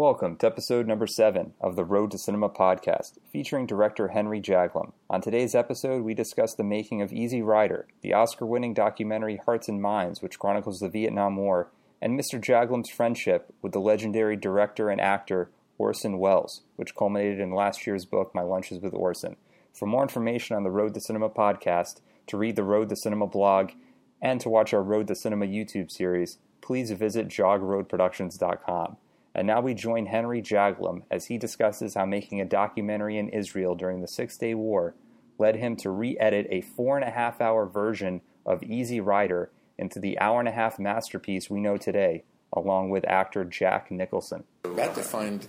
Welcome to episode number seven of the Road to Cinema podcast, featuring director Henry Jaglom. On today's episode, we discuss the making of Easy Rider, the Oscar winning documentary Hearts and Minds, which chronicles the Vietnam War, and Mr. Jaglom's friendship with the legendary director and actor Orson Welles, which culminated in last year's book, My Lunches with Orson. For more information on the Road to Cinema podcast, to read the Road to Cinema blog, and to watch our Road to Cinema YouTube series, please visit jogroadproductions.com. And now we join Henry Jaglom as he discusses how making a documentary in Israel during the Six Day War led him to re edit a four and a half hour version of Easy Rider into the hour and a half masterpiece we know today, along with actor Jack Nicholson. That defined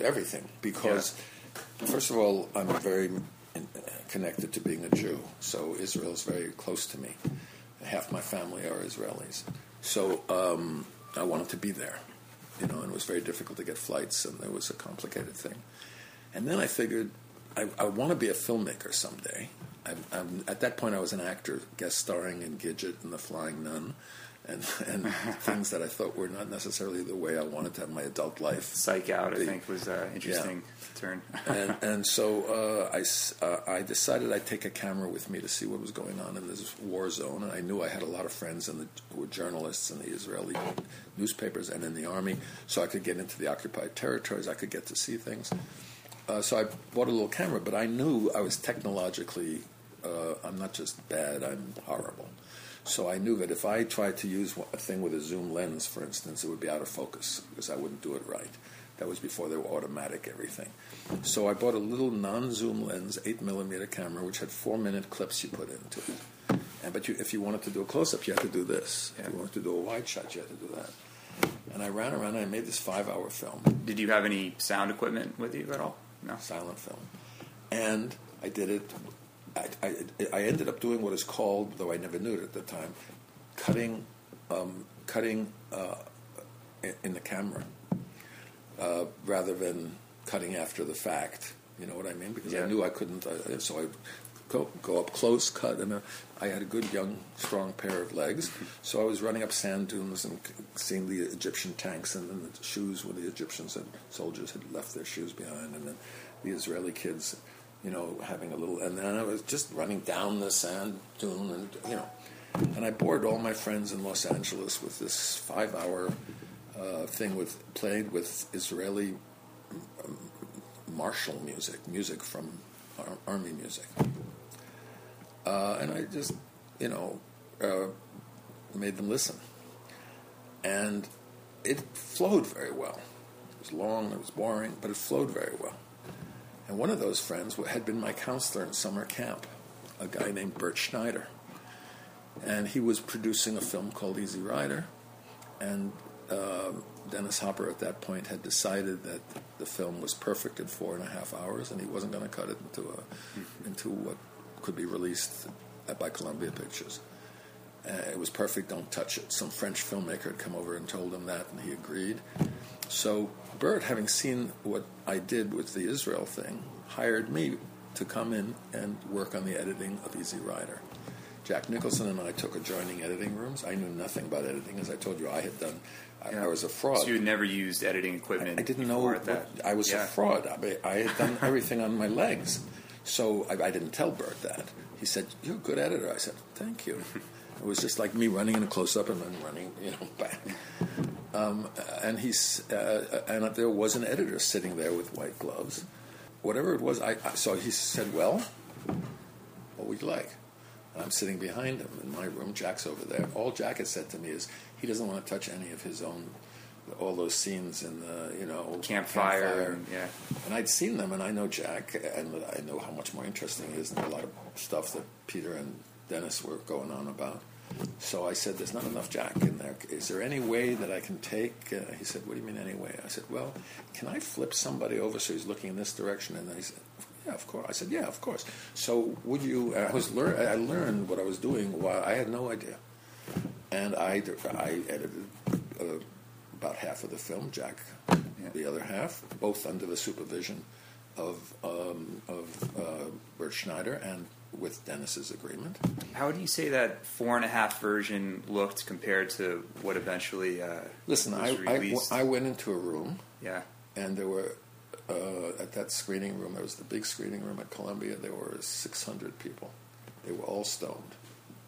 everything because, yeah. first of all, I'm very connected to being a Jew, so Israel is very close to me. Half my family are Israelis. So um, I wanted to be there you know, and it was very difficult to get flights, and it was a complicated thing. And then I figured I, I want to be a filmmaker someday. I, at that point, I was an actor, guest starring in Gidget and The Flying Nun, and, and things that I thought were not necessarily the way I wanted to have my adult life. Psych Out, I think, was an interesting yeah. turn. and, and, so uh, I, uh, I decided I'd take a camera with me to see what was going on in this war zone. And I knew I had a lot of friends in the, who were journalists in the Israeli newspapers and in the army, so I could get into the occupied territories. I could get to see things. Uh, so I bought a little camera, but I knew I was technologically, uh, I'm not just bad, I'm horrible. So I knew that if I tried to use a thing with a zoom lens, for instance, it would be out of focus because I wouldn't do it right. That was before they were automatic everything. So I bought a little non-zoom lens, eight millimeter camera, which had four minute clips you put into it. And but you, if you wanted to do a close up, you had to do this. Yeah. If you wanted to do a wide shot, you had to do that. And I ran around and I made this five hour film. Did you have any sound equipment with you at all? No. Silent film. And I did it I, I, I, ended up doing what is called, though I never knew it at the time, cutting, um, cutting uh, in the camera uh, rather than cutting after the fact. You know what I mean? Because yeah. I knew I couldn't, uh, so I go go up close, cut, and uh, I had a good young, strong pair of legs. So I was running up sand dunes and seeing the Egyptian tanks and then the shoes where the Egyptians and soldiers had left their shoes behind, and then the Israeli kids you know, having a little, and then I was just running down the sand dune, and you know, and I bored all my friends in Los Angeles with this five-hour uh, thing with played with Israeli martial music, music from ar- army music, uh, and I just, you know, uh, made them listen, and it flowed very well. It was long, it was boring, but it flowed very well. And one of those friends had been my counselor in summer camp, a guy named Bert Schneider. And he was producing a film called Easy Rider. And uh, Dennis Hopper at that point had decided that the film was perfect in four and a half hours, and he wasn't going to cut it into a into what could be released by Columbia Pictures. Uh, it was perfect. Don't touch it. Some French filmmaker had come over and told him that, and he agreed. So Bert, having seen what I did with the Israel thing, hired me to come in and work on the editing of Easy Rider. Jack Nicholson and I took adjoining editing rooms. I knew nothing about editing, as I told you. I had done. I, yeah. I was a fraud. So you had never used editing equipment. I, I didn't know what, that. I was yeah. a fraud. I, I, had done everything on my legs, so I, I didn't tell Bert that. He said, "You're a good editor." I said, "Thank you." It was just like me running in a close up and then running, you know, back. Um, and he's uh, and there was an editor sitting there with white gloves. Whatever it was, I, I so he said, "Well, what would you like?" And I'm sitting behind him in my room. Jack's over there. All Jack has said to me is he doesn't want to touch any of his own all those scenes in the you know campfire, campfire. And, yeah. And I'd seen them, and I know Jack, and I know how much more interesting he is than a lot of stuff that Peter and Dennis were going on about. So I said, "There's not enough Jack in there. Is there any way that I can take?" Uh, he said, "What do you mean any way?" I said, "Well, can I flip somebody over so he's looking in this direction?" And he said, "Yeah, of course." I said, "Yeah, of course." So would you? I was lear- I learned what I was doing while I had no idea, and I I edited uh, about half of the film. Jack, the other half, both under the supervision of um, of uh, Bert Schneider and with Dennis's agreement. How do you say that four and a half version looked compared to what eventually uh, Listen, I, I. I went into a room yeah, and there were uh, at that screening room. There was the big screening room at Columbia. There were 600 people. They were all stoned.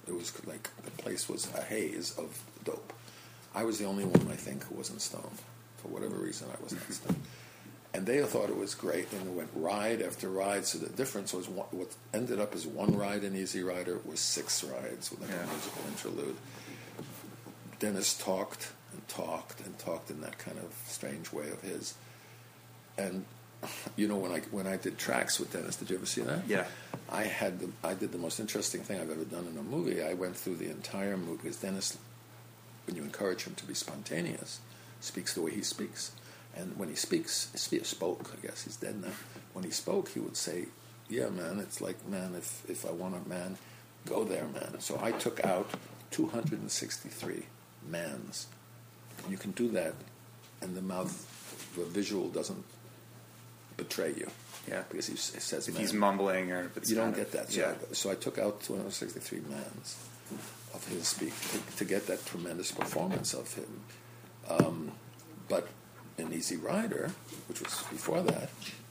It was like the place was a haze of dope. I was the only one, I think, who wasn't stoned. For whatever reason, I was not stoned. And they thought it was great, and it went ride after ride. So the difference was one, what ended up as one ride in Easy Rider was six rides with like Yeah. a musical interlude. Dennis talked and talked and talked in that kind of strange way of his. And you know, when I when I did tracks with Dennis, did you ever see that? Yeah. I had the, I did the most interesting thing I've ever done in a movie. I went through the entire movie because Dennis, when you encourage him to be spontaneous, speaks the way he speaks. And when he speaks, he spoke. I guess he's dead now. When he spoke, he would say, "Yeah, man, it's like, man, if if I want a man, go there, man." So I took out 263 mans. You can do that, and the mouth, the visual doesn't betray you. Yeah. because he says if man. he's mumbling or You don't get that. So, yeah, I, so I took out 263 mans of his speak to, to get that tremendous performance of him. Um, but in Easy Rider, which was before that,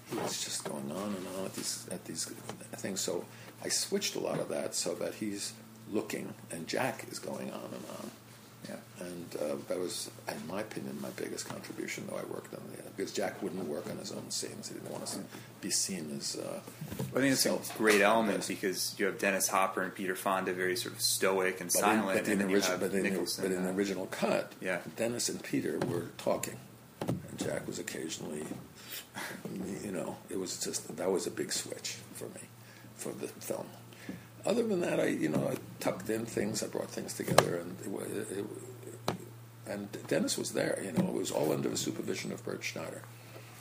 he was just going on and on at these at these things. So I switched a lot of that so that he's looking and Jack is going on and on. yeah. And uh, that was, in my opinion, my biggest contribution. Though I worked on the because Jack wouldn't work on his own scenes. He didn't want to be seen as. Uh, I think it's a great element because you have Dennis Hopper and Peter Fonda very sort of stoic and But in, silent, but in then the you have but in, the, but in the uh, original cut, Yeah. Dennis and Peter were talking, Jack was occasionally, you know, it was just that was a big switch for me, for the film. Other than that, I you know I tucked in things, I brought things together, and it, it, and Dennis was there. You know, it was all under the supervision of Bert Schneider.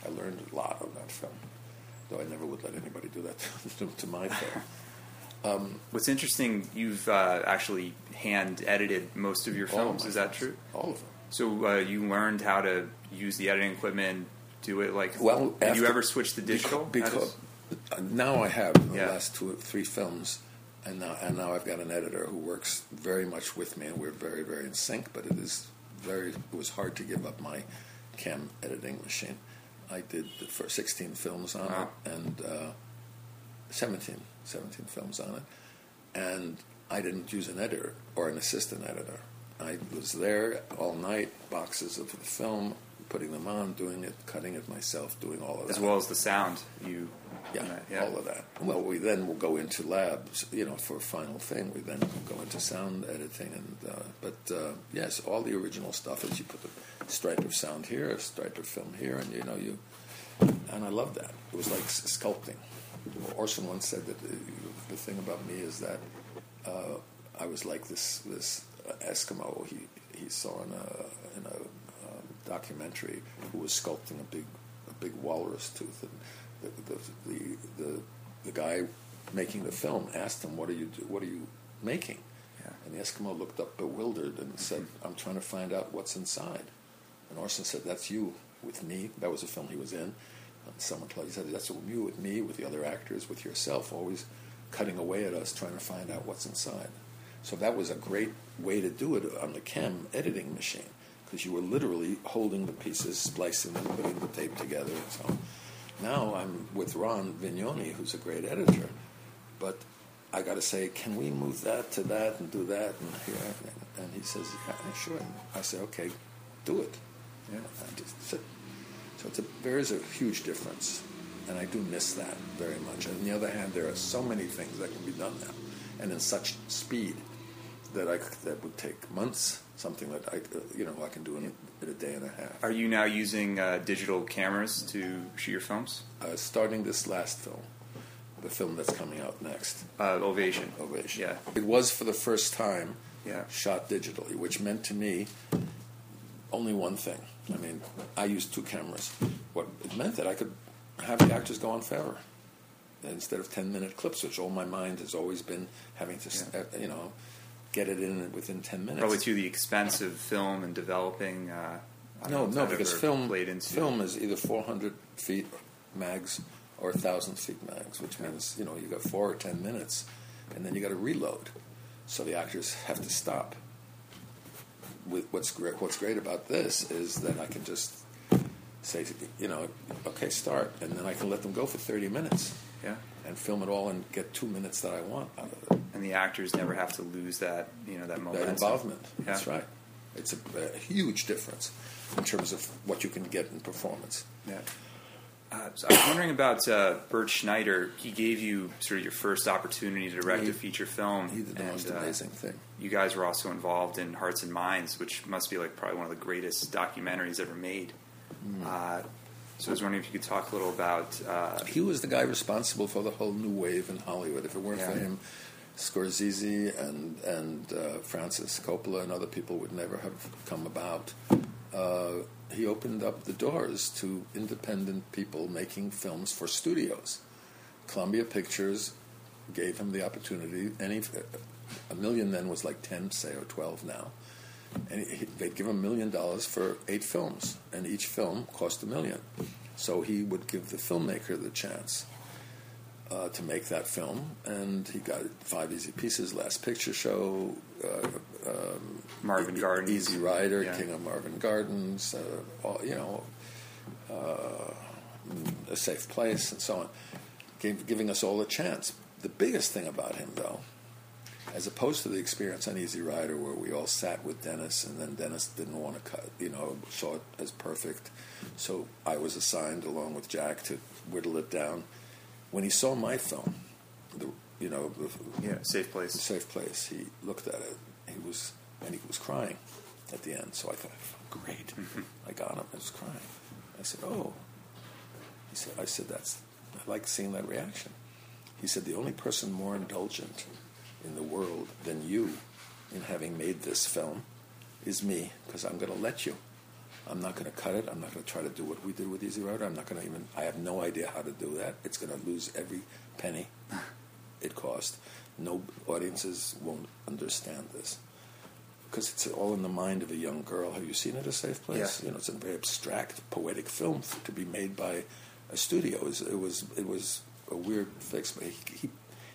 I learned a lot on that film, though I never would let anybody do that to, to my film. What's interesting, you've uh, actually hand edited most of your All of films. Is that films. true? All of them. So uh, you learned how to use the editing equipment, do it like. Well, did you ever switch to digital? Because, does- uh, now I have in the Yeah. last two, three films, and now and now I've got an editor who works very much with me, and we're very, very in sync. But it is very. It was hard to give up my KEM editing machine. I did the first 16 films on Wow. it, and uh, 17, 17 films on it, and I didn't use an editor or an assistant editor. I was there all night, boxes of the film, putting them on, doing it, cutting it myself, doing all of that as well as the sound, you. yeah, yeah. all of that. Well, we then will go into labs, you know, for a final thing. We then go into sound editing, and uh, but uh, yes, all the original stuff is you put the stripe of sound here, a stripe of film here, and you know you. And I love that. It was like sculpting. Orson once said that the, the thing about me is that uh, I was like this this uh, Eskimo he he saw in a in a um, documentary who was sculpting a big a big walrus tooth, and the the the the, the guy making the film asked him, "What are you do, What are you making?" Yeah. And the Eskimo looked up bewildered and said, "I'm trying to find out what's inside." And Orson said, "That's you with me." That was a film he was in. And someone told he said, "That's you with me, with the other actors, with yourself, always cutting away at us, trying to find out what's inside." So that was a great way to do it on the KEM editing machine because you were literally holding the pieces, splicing them, putting the tape together, and so on. Now I'm with Ron Vignone, who's a great editor, but I got to say, can we move that to that and do that and? And he says, yeah, sure. And I say, okay, do it. Yeah. Just so a, there is a huge difference, and I do miss that very much. On the other hand, there are so many things that can be done now, and in such speed that I that would take months. Something that I, uh, you know, I can do in a, in a day and a half. Are you now using uh, digital cameras to shoot your films? Uh, starting this last film, the film that's coming out next, Uh, Ovation. Ovation. Yeah. It was for the first time Yeah. shot digitally, which meant to me only one thing. I mean, I used two cameras. What it meant that I could have the actors go on forever instead of ten minute clips, which all my mind has always been having to, Yeah. uh, you know, get it in within ten minutes. Probably to the expense of film and developing. Uh, I don't know No, no, because film film is either 400 feet mags or 1,000 feet mags, which means you know you got four or ten minutes, and then you got to reload. So the actors have to stop. With what's great, what's great about this is that I can just say, you know, okay, start, and then I can let them go for 30 minutes Yeah. and film it all and get two minutes that I want out of it. And the actors never have to lose that, you know, that moment. That involvement. Yeah. That's right. It's a, a huge difference in terms of what you can get in performance. Yeah. Uh, so I was wondering about uh, Bert Schneider. He gave you sort of your first opportunity to direct He- a feature film. He did the and, most uh, amazing thing. you guys were also involved in Hearts and Minds, which must be like probably one of the greatest documentaries ever made. Hmm. Uh, so I was wondering if you could talk a little about. Uh, He was the guy responsible for the whole new wave in Hollywood. If it weren't for him, Scorsese and and uh, Francis Coppola and other people would never have come about. Uh, he opened up the doors to independent people making films for studios. Columbia Pictures gave him the opportunity. Any a million then was like ten, say, or twelve now. And he, they'd give him a million dollars for eight films, and each film cost a million. So he would give the filmmaker the chance uh, to make that film, and he got Five Easy Pieces, Last Picture Show, uh, um, Marvin E- Gardens. Easy Rider, Yeah. King of Marvin Gardens, uh, all, you know, uh, A Safe Place, and so on, gave, giving us all a chance. The biggest thing about him, though, as opposed to the experience on Easy Rider, where we all sat with Dennis, and then Dennis didn't want to cut, you know, saw it as perfect. So I was assigned, along with Jack, to whittle it down. When he saw my film, the, you know, the, yeah, Safe Place. Safe Place, he looked at it. He was, and he was crying at the end. So I thought, great, I got him. He was crying. I said, oh. He said, I said, that's, I like seeing that reaction. He said, the only person more indulgent in the world than you in having made this film is me, because I'm going to let you. I'm not going to cut it. I'm not going to try to do what we did with Easy Rider. I'm not going to even, I have no idea how to do that. It's going to lose every penny it cost. No audiences won't understand this because it's all in the mind of a young girl. Have you seen it, A Safe Place? Yeah. You know, it's a very abstract, poetic film to be made by a studio. It was, it was, it was a weird fix, but he, he,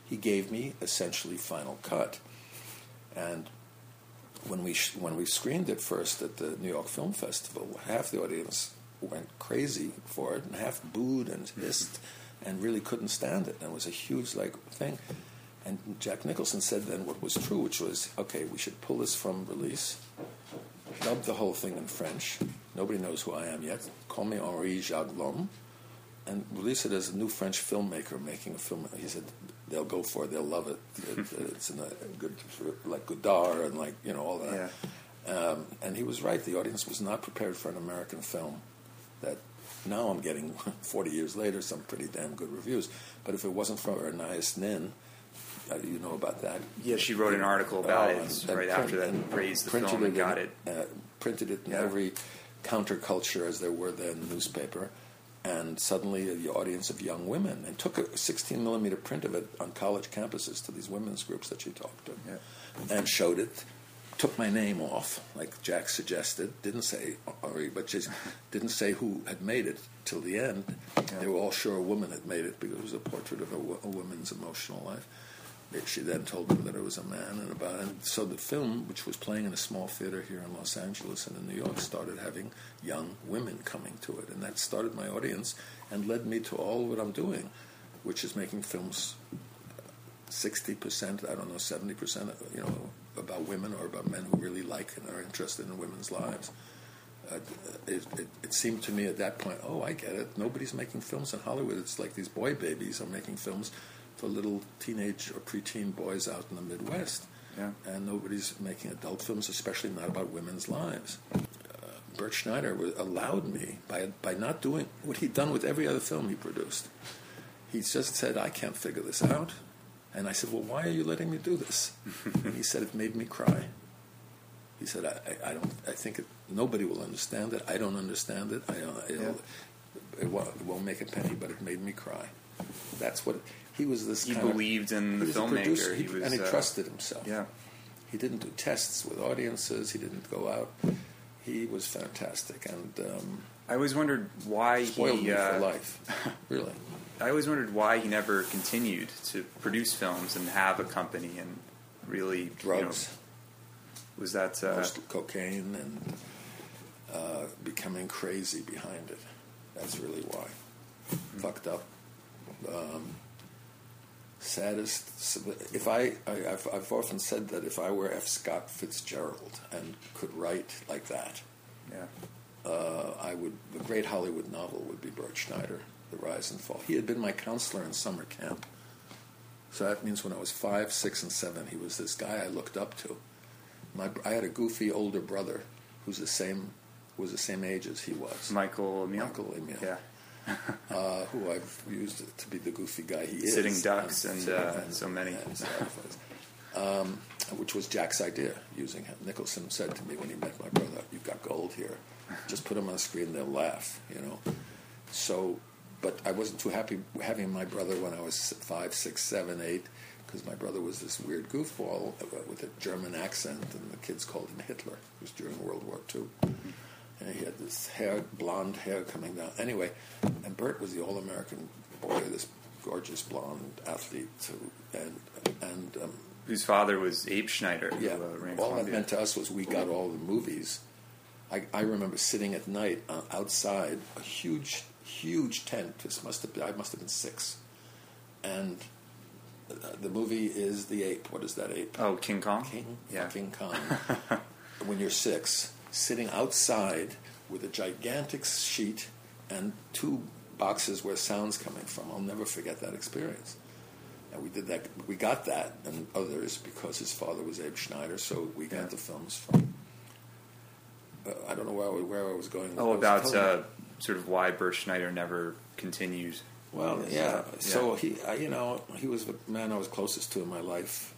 he gave me essentially final cut. And when we sh- when we screened it first at the New York Film Festival, half the audience went crazy for it, and half booed and mm-hmm. hissed, and really couldn't stand it. And it was a huge like thing. And Jack Nicholson said then what was true, which was okay, we should pull this from release, dub the whole thing in French. Nobody knows who I am yet. Call me Henri Jacques Lhomme, and release it as a new French filmmaker making a film. He said they'll go for it, they'll love it. it it's in a good like Godard and like you know all that. Um, and he was right. The audience was not prepared for an American film. That now I'm getting 40 years later some pretty damn good reviews. But if it wasn't for Anais Nin, uh, you know about that. Yeah, she wrote an article about Oh, it and- and right print- after that, and praised the printed film and in- got it. Uh, printed it in Yeah. every counterculture as there were then newspaper, and suddenly the audience of young women, and took a 16 millimeter print of it on college campuses to these women's groups that she talked to, Yeah. and showed it. Took my name off, like Jack suggested. Didn't say Ari, but just didn't say who had made it till the end. They were all sure a woman had made it because it was a portrait of a, a woman's emotional life. She then told them that it was a man, and about and so the film, which was playing in a small theater here in Los Angeles and in New York, started having young women coming to it, and that started my audience and led me to all what I'm doing, which is making films sixty percent, I don't know, seventy percent, you know, about women or about men who really like and are interested in women's lives. Uh, it, it, it seemed to me at that point, oh, I get it. Nobody's making films in Hollywood. It's like these boy babies are making films for little teenage or preteen boys out in the Midwest. Yeah. And nobody's making adult films, especially not about women's lives. Uh, Bert Schneider allowed me, by, by not doing what he'd done with every other film he produced, he just said, I can't figure this out. And I said, Well, why are you letting me do this? and he said, It made me cry. He said, I, I, I don't. I think it, nobody will understand it. I don't understand it. I don't. It'll, it, won't, it won't make a penny, but it made me cry. That's what he was. This He kind of- believed in the filmmaker. producer. He was, and he uh, trusted himself. Yeah. He didn't do tests with audiences. He didn't go out. He was fantastic and um, I always wondered why spoiled he. me uh, for life. Really. I always wondered why he never continued to produce films and have a company and really Drugs. You know, was that uh, cocaine and uh, becoming crazy behind it. That's really why. Fucked up. Um, saddest. If I, I I've, I've often said that if I were F. Scott Fitzgerald and could write like that, yeah. uh, I would. The great Hollywood novel would be Bert Schneider, The Rise and Fall. He had been my counselor in summer camp. So that means when I was five, six, and seven, he was this guy I looked up to. My, I had a goofy older brother who's the same, was the same age as he was. Michael Emil. Michael Emil. Yeah. uh, who I've used to be the goofy guy he is. Sitting Ducks and, Sitting uh, so many. and um, which was Jack's idea, using him. Nicholson said to me when he met my brother, "You've got gold here. Just put him on the screen, they'll laugh." You know. So, but I wasn't too happy having my brother when I was five, six, seven, eight, because my brother was this weird goofball with a German accent, and the kids called him Hitler. It was during World War II. And he had this hair, blonde hair coming down. Anyway, and Bert was the all-American boy, this gorgeous blonde athlete, who, and and um, Whose father was Abe Schneider. who, yeah, uh, ran all that meant to us was we got all the movies. I, I remember sitting at night uh, outside a huge, huge tent. This must have been, I must have been six, and uh, the movie is the ape. What is that ape? Oh, King Kong. King Yeah. fucking Kong. when you're six, sitting outside with a gigantic sheet and two boxes where sound's coming from. I'll never forget that experience. And we did that. We got that and others because his father was Abe Schneider. So we got Yeah. the films from. Uh, I don't know where, I- where I was going. Oh, about uh, sort of why Bert Schneider never continued. Well, yeah. uh, So he, I, you know, he was the man I was closest to in my life.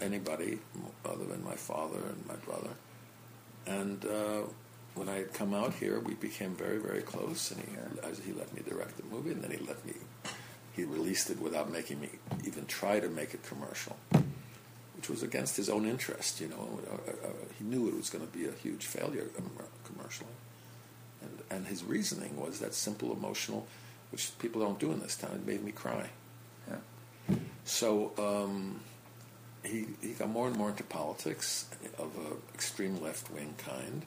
Anybody other than my father and my brother. And uh, when I had come out here, we became very, very close. And he, as he let me direct the movie, and then he let me. He released it without making me even try to make it commercial, which was against his own interest. You know, uh, uh, he knew it was going to be a huge failure um, commercially. And, and his reasoning was that simple emotional, which people don't do in this town. It made me cry. Yeah. So um, he, he got more and more into politics of an extreme left wing kind.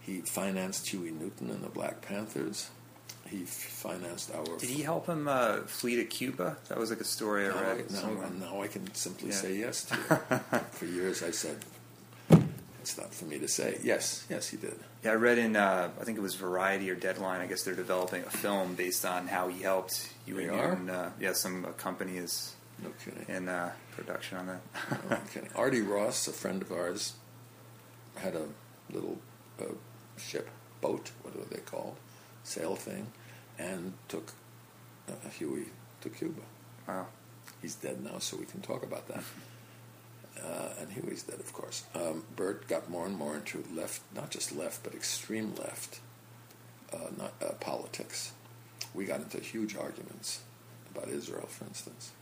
He financed Huey Newton and the Black Panthers. He financed our. Did he help him uh, flee to Cuba? That was like a story I read now, now I can simply Yeah. say yes to you. For years I said, it's not for me to say. Yes, yes, he did. Yeah, I read in uh, I think it was Variety or Deadline. I guess they're developing a film based on how he helped Huey Newton. Uh, yeah, some uh, company is No kidding. in uh, production on that. No kidding. Artie Ross, a friend of ours, had a little uh, ship, boat, what are they called, sail thing, and took uh, Huey to Cuba. wow. He's dead now, so we can talk about that. Uh, and Huey's dead, of course. Um, Bert got more and more into left, not just left, but extreme left uh, not, uh, politics. We got into huge arguments about Israel, for instance,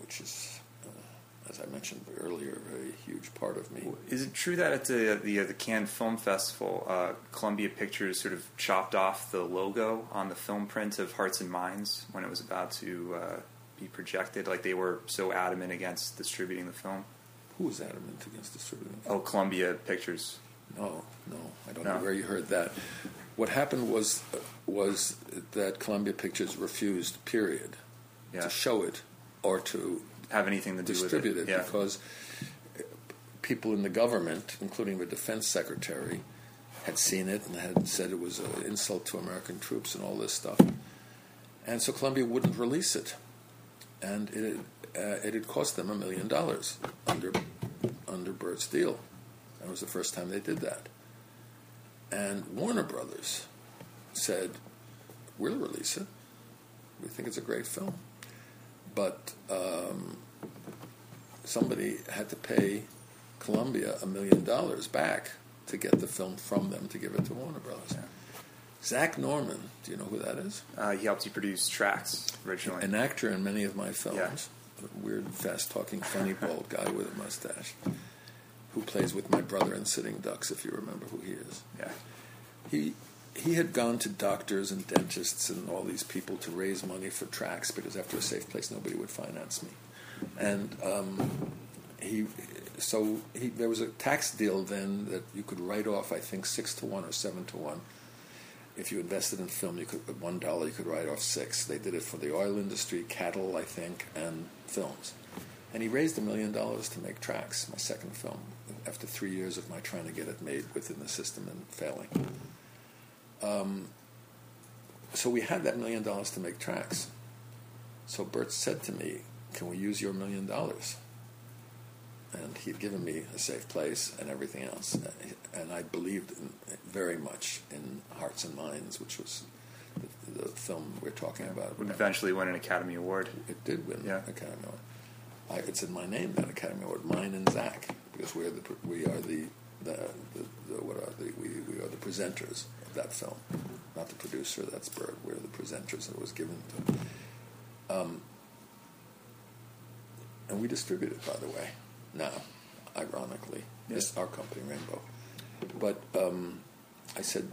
which is, uh, as I mentioned earlier, a very huge part of me. Is it true that at the the, uh, the Cannes Film Festival, uh, Columbia Pictures sort of chopped off the logo on the film print of Hearts and Minds when it was about to uh, be projected? Like they were so adamant against distributing the film. Who was adamant against distributing? Oh, Columbia Pictures. No, no, I don't No. know where you heard that. What happened was was that Columbia Pictures refused, period, Yeah. to show it or to Have anything to do distribute with it it? Yeah. because people in the government, including the defense secretary, had seen it and had said it was an insult to American troops and all this stuff. And so Columbia wouldn't release it, and it uh, it had cost them a million dollars under under Bert's deal. That was the first time they did that. And Warner Brothers said, "We'll release it. We think it's a great film." But um, somebody had to pay Columbia a million dollars back to get the film from them to give it to Warner Brothers. Zack Norman, do you know who that is? Uh, he helped you produce tracks originally. An actor in many of my films. Yeah. A weird, fast talking, funny bald guy with a mustache who plays with my brother in Sitting Ducks, if you remember who he is. yeah. He he had gone to doctors and dentists and all these people to raise money for tracks because after a safe place, nobody would finance me. And um, he, so he, there was a tax deal then that you could write off, I think, six to one or seven to one. If you invested in film, you could one dollar you could write off six. They did it for the oil industry, cattle, I think, and films. And he raised a million dollars to make tracks, my second film, after three years of my trying to get it made within the system and failing. Um, so we had that million dollars to make tracks. So Bert said to me, Can we use your million dollars? And he'd given me a safe place and everything else. And I believed in, very much in Hearts and Minds, which was the, the film we're talking about. Would eventually win an Academy Award. It did win Yeah. an Academy Award. I, it's in my name, that Academy Award, mine and Zack, because we're the we are the the, the, the what are the we, we are the presenters that film, not the producer. That's Bert. We're the presenters that it was given to. Um, and we distribute it, by the way, now, ironically, this our company, Rainbow. But um, I said,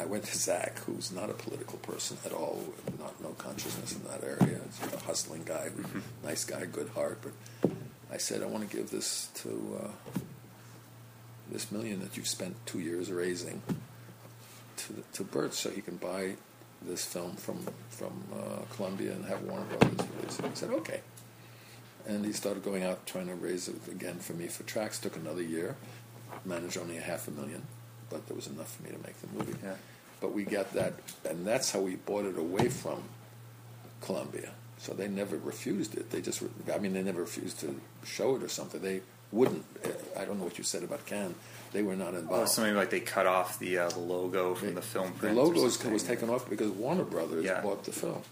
I went to Zack, who's not a political person at all, not no consciousness in that area. He's a hustling guy, nice guy, good heart. But I said, I want to give this to uh, this million that you've spent two years raising to to Bert, so he can buy this film from from uh, Columbia and have Warner Brothers release it. He said, okay. And he started going out trying to raise it again for me for tracks. Took another year. Managed only a half a million, but there was enough for me to make the movie. Yeah. But we got that, and that's how we bought it away from Columbia. So they never refused it. They just, I mean, they never refused to show it or something. They wouldn't. I don't know what you said about Cannes. They were not Oh, involved. something like they cut off the uh, the logo from the film The logo was, was taken off because Warner Brothers Yeah. bought the film.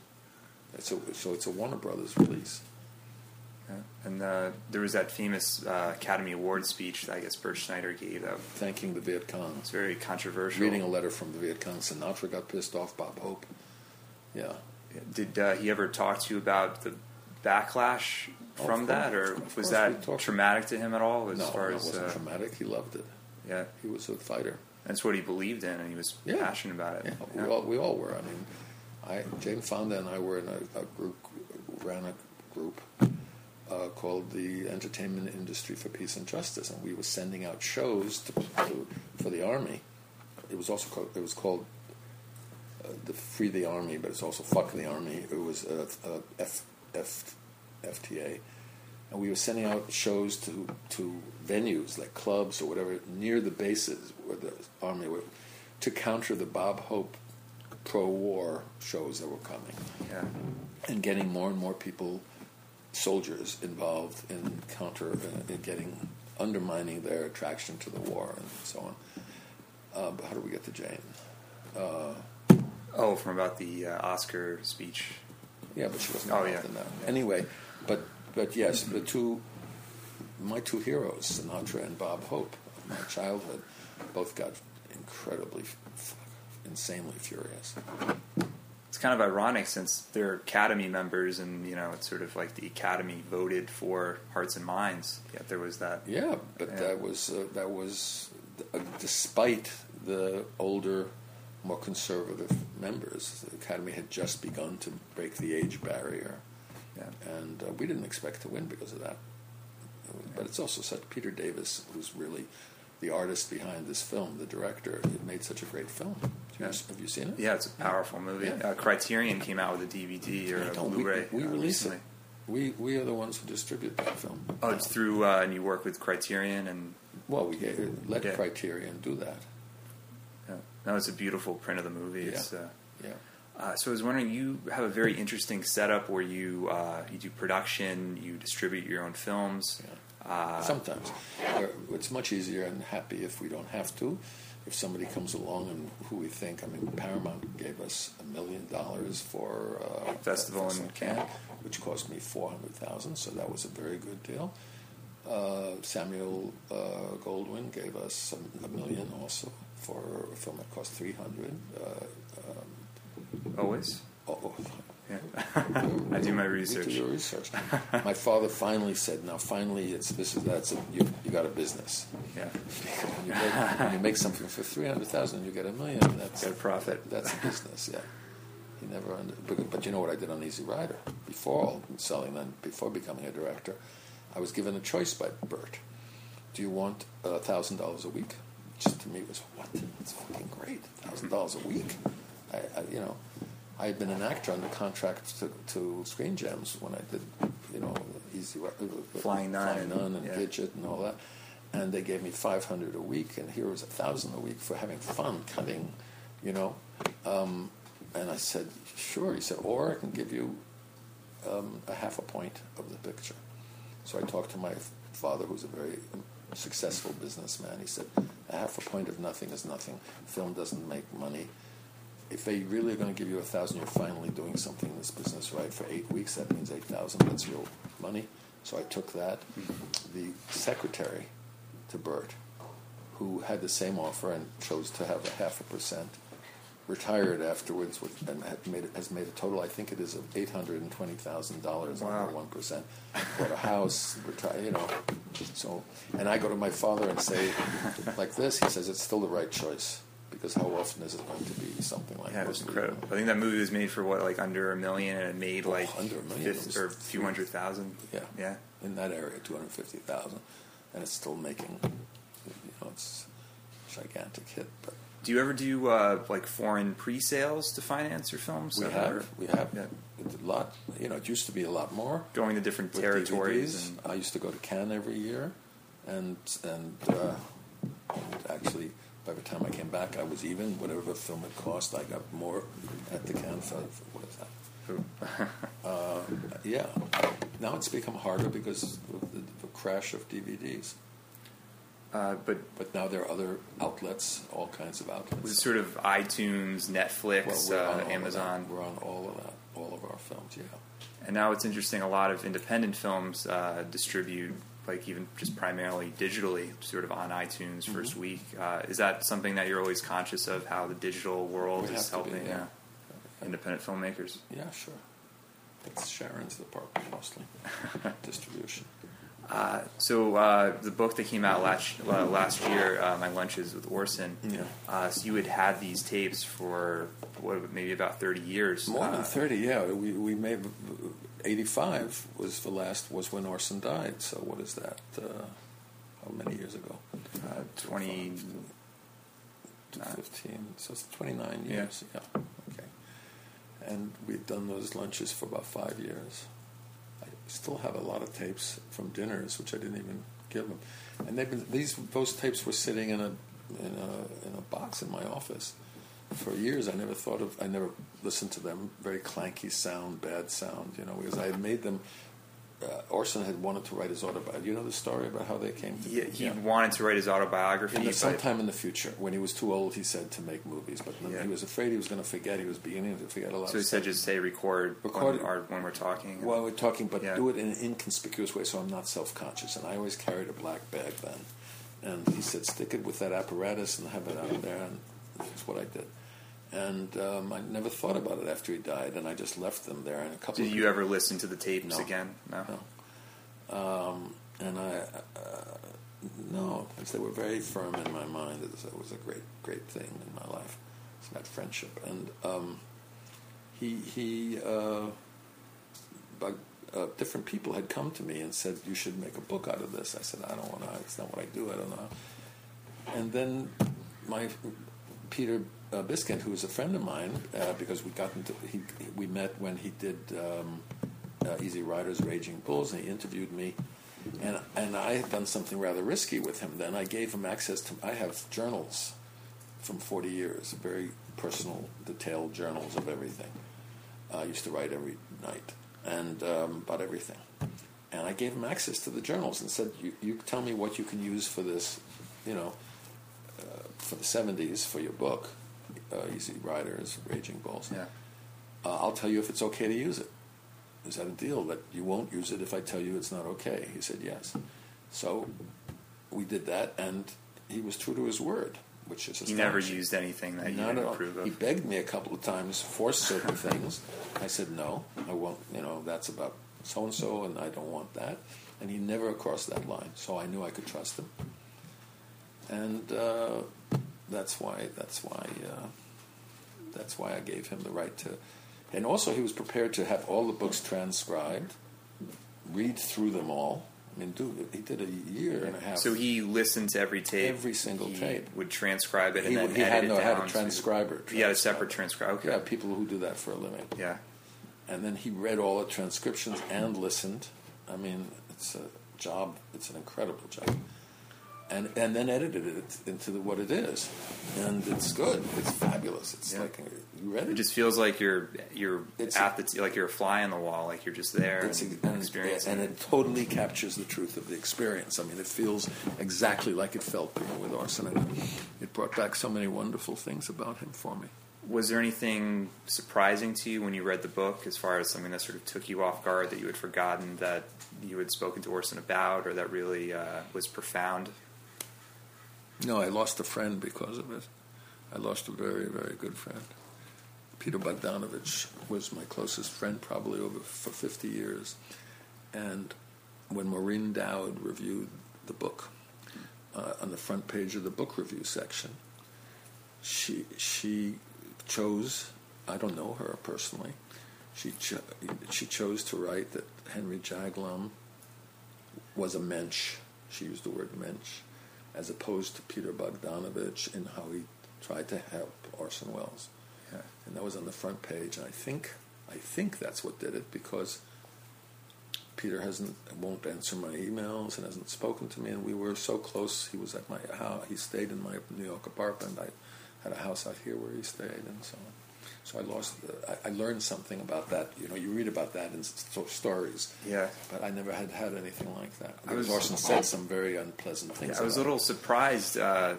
So, so it's a Warner Brothers release. Yeah. And uh, there was that famous uh, Academy Award speech that I guess Bert Schneider gave. That Thanking the Viet Cong. It's very controversial. Reading a letter from the Viet Cong. Sinatra got pissed off. Bob Hope. Yeah. Did uh, he ever talk to you about the backlash Oh, from of that, or was that traumatic to him at all? As no, far as wasn't uh, traumatic. He loved it. Yeah, He was a fighter. that's what he believed in, and he was Yeah. passionate about it. Yeah, we all we all were. I mean, I Jane Fonda and I were in a, a group, ran a group uh, called the Entertainment Industry for Peace and Justice, and we were sending out shows to, to, for the army. It was also called, it was called uh, the Free the Army, but it's also Fuck the Army. It was uh, uh, F, F, FTA. And we were sending out shows to to venues like clubs or whatever near the bases where the army were to counter the Bob Hope pro-war shows that were coming, Yeah. and getting more and more people, soldiers, involved in counter uh, in getting undermining their attraction to the war and so on. Uh, but how do we get to Jane? Uh, Oh, from about the uh, Oscar speech. Yeah, but she wasn't Oh, involved yeah. in that. Anyway, but but yes, the two my two heroes, Sinatra and Bob Hope, of my childhood, both got incredibly, insanely furious. It's kind of ironic since they're Academy members, and you know it's sort of like the Academy voted for Hearts and Minds. Yet there was that. Yeah, but Yeah. that was uh, that was uh, despite the older, more conservative members. The Academy had just begun to break the age barrier, Yeah. and uh, we didn't expect to win because of that. But it's also such Peter Davis, who's really the artist behind this film, the director. It made such a great film. Have you, Yeah. have you seen it? Yeah, it's a powerful movie. Yeah. Uh, Criterion came out with a DVD or a Blu-ray. We, uh, release recently. it. We we are the ones who distribute that film. Oh, it's through, uh, and you work with Criterion, and Well, we gave, let Yeah. Criterion do that. uh, no, it's a beautiful print of the movie. It's, uh, Yeah. Uh, so I was wondering, you have a very interesting setup where you uh, you do production, you distribute your own films. Uh, Sometimes. It's much easier and happy if we don't have to. If somebody comes along and who we think, I mean, Paramount gave us a million dollars for uh, Festival in Cannes. which cost me four hundred thousand, so that was a very good deal. Uh, Samuel uh, Goldwyn gave us a, million also for a film that cost three hundred. Uh, always. oh, Yeah. I do my research. You do your research. my father finally said, "Now, finally, it's this is that's a, you, you got a business. Yeah. When you make, when you make something for three hundred thousand, you get a million. That's Get a profit. That's a business. Yeah. He never. Under, but, but you know what I did on Easy Rider before selling then before becoming a director, I was given a choice by Bert. Do you want a thousand dollars a week? Which to me was what? That's fucking great. Thousand dollars a week. I, I, you know, I had been an actor under contract to, to Screen Gems when I did, you know, Easy Rider, Flying Nun Flying Nun and yeah. Gidget and all that. And they gave me five hundred a week, and here was a thousand a week for having fun cutting, you know. Um, and I said, sure. He said, or I can give you um, a half a point of the picture. So I talked to my father, who's a very successful businessman. He said, a half a point of nothing is nothing. Film doesn't make money. If they really are going to give you a thousand, you're finally doing something in this business right for eight weeks. That means eight thousand. That's real money. So I took that. Mm-hmm. The secretary to Bert, who had the same offer and chose to have a half a percent, retired afterwards with, and had made, has made a total, I think it is, of eight hundred and twenty thousand dollars on one percent. Bought a house, retire, you know. So, and I go to my father and say, like this. He says it's still the right choice because how often is it going to be something like Yeah, it was incredible. I think that movie was made for what, like under a million, and it made Oh, like under a million. fif- It or a few hundred thousand. Yeah. yeah. in that area, two hundred fifty thousand, and it's still making, you know, it's a gigantic hit. But Do you ever do uh, like foreign pre-sales to finance your films? we Or have, we have Yeah. a lot. You know, it used to be a lot more. going to different territories. And, I used to go to Cannes every year, and and, uh, and actually, by the time I came back, I was even. Whatever the film had cost, I got more at the Cannes Film. What is that? Uh, yeah. Now it's become harder because of the, the crash of DVDs. uh, but But now there are other outlets, all kinds of outlets. was sort of iTunes, Netflix, we're uh, Amazon? We're on all of that, all of our films. Yeah. And now it's interesting. A lot of independent films uh, distribute, like even just primarily digitally, sort of on iTunes 1st Mm-hmm. week. Uh, is that something that you're always conscious of? How the digital world is to be, helping yeah. uh, independent filmmakers? Yeah, sure. That's Sharon's department mostly, distribution. Uh, so uh, the book that came out last uh, last year, uh, My Lunches with Orson. Yeah. Uh, so you had had these tapes for what, maybe about thirty years. More uh, than thirty, yeah. We we made eighty-five was the last was when Orson died. So what is that? Uh, how many years ago? uh, Twenty. Fifteen. So it's twenty-nine Yeah. years. Yeah. Okay. And we've done those lunches for about five years. I still have a lot of tapes from dinners, which I didn't even give them. And they've been these those tapes were sitting in a in a in a box in my office for years. I never thought of I never listened to them. Very clanky sound, bad sound, you know, because I had made them. Uh, Orson had wanted to write his autobiography. You know the story about how they came to He, he Yeah. wanted to write his autobiography, In the, sometime in the future, when he was too old, he said to make movies, but then Yeah. he was afraid he was going to forget. He was beginning to forget a lot. so he said just say record, Record when, when we're talking. While we're talking, but Yeah. do it in an inconspicuous way, so I'm not self-conscious. And I always carried a black bag then. And he said, stick it with that apparatus and have it out there, and that's what I did. And um, I never thought about it after he died, and I just left them there. And a couple. Did of you ever listen to the tapes No. again? No. No. Um, and I, uh, no, because they were very firm in my mind. It was, it was a great, great thing in my life. It's that friendship. And um, he, he, uh, but, uh, different people had come to me and said, "You should make a book out of this." I said, "I don't want to. It's not what I do. I don't know." And then my Peter uh, Biskind, who was a friend of mine, uh, because we got into he, we met when he did um, uh, Easy Riders, Raging Bulls, and he interviewed me, and and I had done something rather risky with him. Then I gave him access to. I have journals from 40 years, very personal, detailed journals of everything. I used to write every night and um, about everything. And I gave him access to the journals and said, "You, you tell me what you can use for this, you know, uh, for the '70s for your book, uh, Easy Riders, Raging Bulls. Yeah. Uh, I'll tell you if it's okay to use it. Is that a deal that you won't use it if I tell you it's not okay?" He said, "Yes." So we did that, and he was true to his word. which is a. He never used anything that you Not didn't approve of. He begged me a couple of times for certain things. I said no, I won't. You know, that's about so and so, and I don't want that. And he never crossed that line, so I knew I could trust him. And uh, that's why. That's why. Uh, that's why I gave him the right to. And also, he was prepared to have all the books transcribed, read through them all. I mean, dude, he did a year and a half. So he listened to every tape. Every single he tape. Would transcribe it and He- then he had no- had a transcriber He had a separate transcriber. Okay. yeah, people who do that for a living. Yeah. and then he read all the transcriptions and listened. I mean, it's a job. It's an incredible job. And and then edited it into the, what it is, and it's good. It's fabulous. It's Yeah. like you read It it. just feels like you're you're It's- at the t- like you're a fly on the wall, like you're just there It's and, and, experiencing. and it. totally captures the truth of the experience. I mean, it feels exactly like it felt being with Orson, and it brought back so many wonderful things about him for me. Was there anything surprising to you when you read the book, as far as something that sort of took you off guard that you had forgotten that you had spoken to Orson about, or that really uh, was profound? No, I lost a friend because of it. I lost a very, very good friend. Peter Bogdanovich was my closest friend probably over for 50 years. And when Maureen Dowd reviewed the book uh, on the front page of the book review section, she she chose. I don't know her personally. She cho- she chose to write that Henry Jaglom was a mensch. She used the word mensch, as opposed to Peter Bogdanovich in how he tried to help Orson Welles. Yeah. And that was on the front page. And I think I think that's what did it because Peter hasn't won't answer my emails and hasn't spoken to me, and we were so close. He was at my house. He stayed in my New York apartment. I had a house out here where he stayed, and so on. So I lost. The, I, I learned something about that. You know, you read about that in sto- stories. Yeah. But I never had had anything like that. I was- Orson said some very unpleasant things. I was a little surprised uh,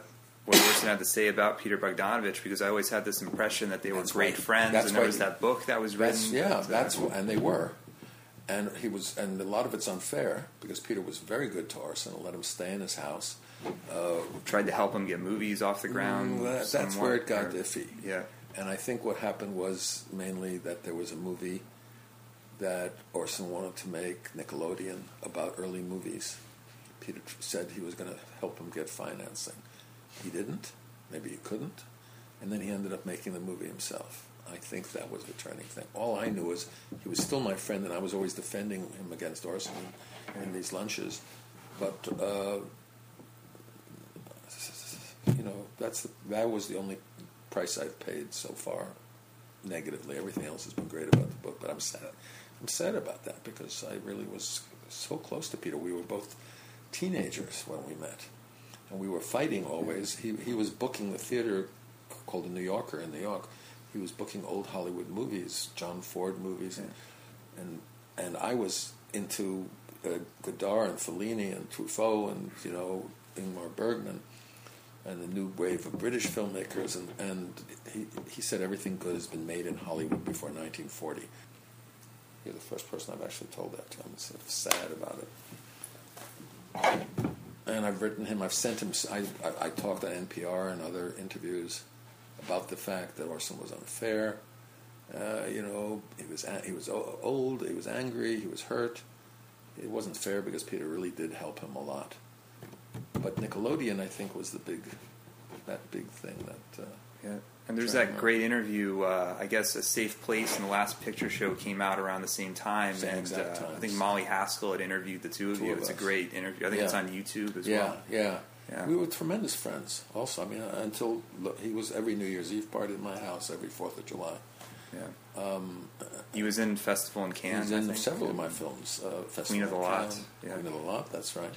what Orson had to say about Peter Bogdanovich because I always had this impression that they were That's great why- friends, that's and there was that book that was written. That's, yeah, that's wh- and they were, and he was, and a lot of it's unfair because Peter was very good to Orson and let him stay in his house. Uh, tried to help him get movies off the ground. Mm, that- that's where it got or- iffy. Yeah. And I think what happened was mainly that there was a movie that Orson wanted to make Nickelodeon about early movies. Peter said he was going to help him get financing. He didn't. Maybe he couldn't. And then he ended up making the movie himself. I think that was the turning thing. All I knew was he was still my friend, and I was always defending him against Orson in, these lunches. But uh, you know, that's the, that was the only price I've paid so far negatively. Everything else has been great about the book, but I'm sad. I'm sad about that because I really was so close to Peter. We were both teenagers when we met, and we were fighting always. He he was booking the theater called the New Yorker in New York. He was booking old Hollywood movies, John Ford movies, and and, I was into uh, Godard and Fellini and Truffaut and you know Ingmar Bergman and the new wave of British filmmakers, and, and he, he said everything good has been made in Hollywood before 1940. You're the first person I've actually told that to. I'm sort of sad about it. And I've written him, I've sent him, I, I, I talked on NPR and other interviews about the fact that Orson was unfair. Uh, you know, he was, he was old, he was angry, he was hurt. It wasn't fair because Peter really did help him a lot but Nickelodeon, I think, was the big, that big thing that. Uh, Yeah. And there's that great interview. Uh, I guess a safe place in the last picture show came out around the same time, Same and exact uh, I think Molly Haskell had interviewed the two of Two you. of it's a great interview. I think it's on YouTube as yeah, well. yeah, Yeah. We were tremendous friends. Also, I mean, uh, until he was every New Year's Eve party at my house, every Fourth of July. Yeah. Um, He was in Festival in he Cannes. was I in several of my films. Uh, Festival Queen of the Lot, Cannes, yeah. Queen of the Lot. That's right.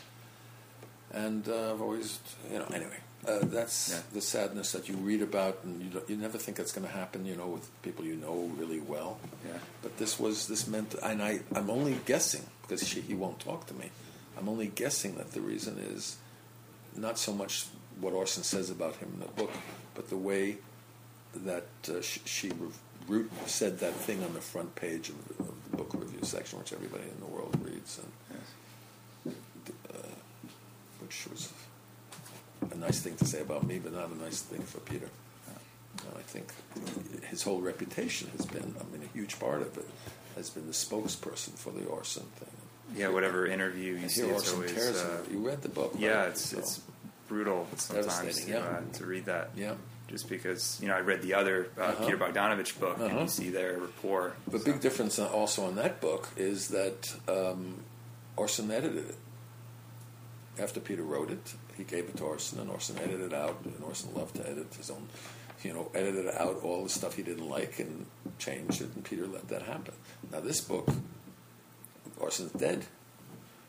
And uh, I've always, you know, anyway, uh, that's Yeah. the sadness that you read about, and you, you never think that's going to happen. You know, with people you know really well. Yeah. But this was this meant, and I I'm only guessing because she, he won't talk to me. I'm only guessing that the reason is not so much what Orson says about him in the book, but the way that uh, she, she re- said that thing on the front page of, the- of the book review section, which everybody in the world reads, and Yes. uh, which was a nice thing to say about me, but not a nice thing for Peter. And I think his whole reputation has been, I mean, a huge part of it has been the spokesperson for the Orson thing. Yeah, whatever interview you And see, it's always uh. You read the book, right? yeah, it's So, it's brutal sometimes to, yeah. uh, to read that. yeah. Just because you know I read the other uh, Uh-huh. Peter Bogdanovich book Uh-huh. you see their rapport. The So- big difference also on that book is that um, Orson edited it. After Peter wrote it, he gave it to Orson, and Orson edited it out. And Orson loved to edit his own, you know, edited out all the stuff he didn't like and changed it, and Peter let that happen. Now this book, Orson's dead.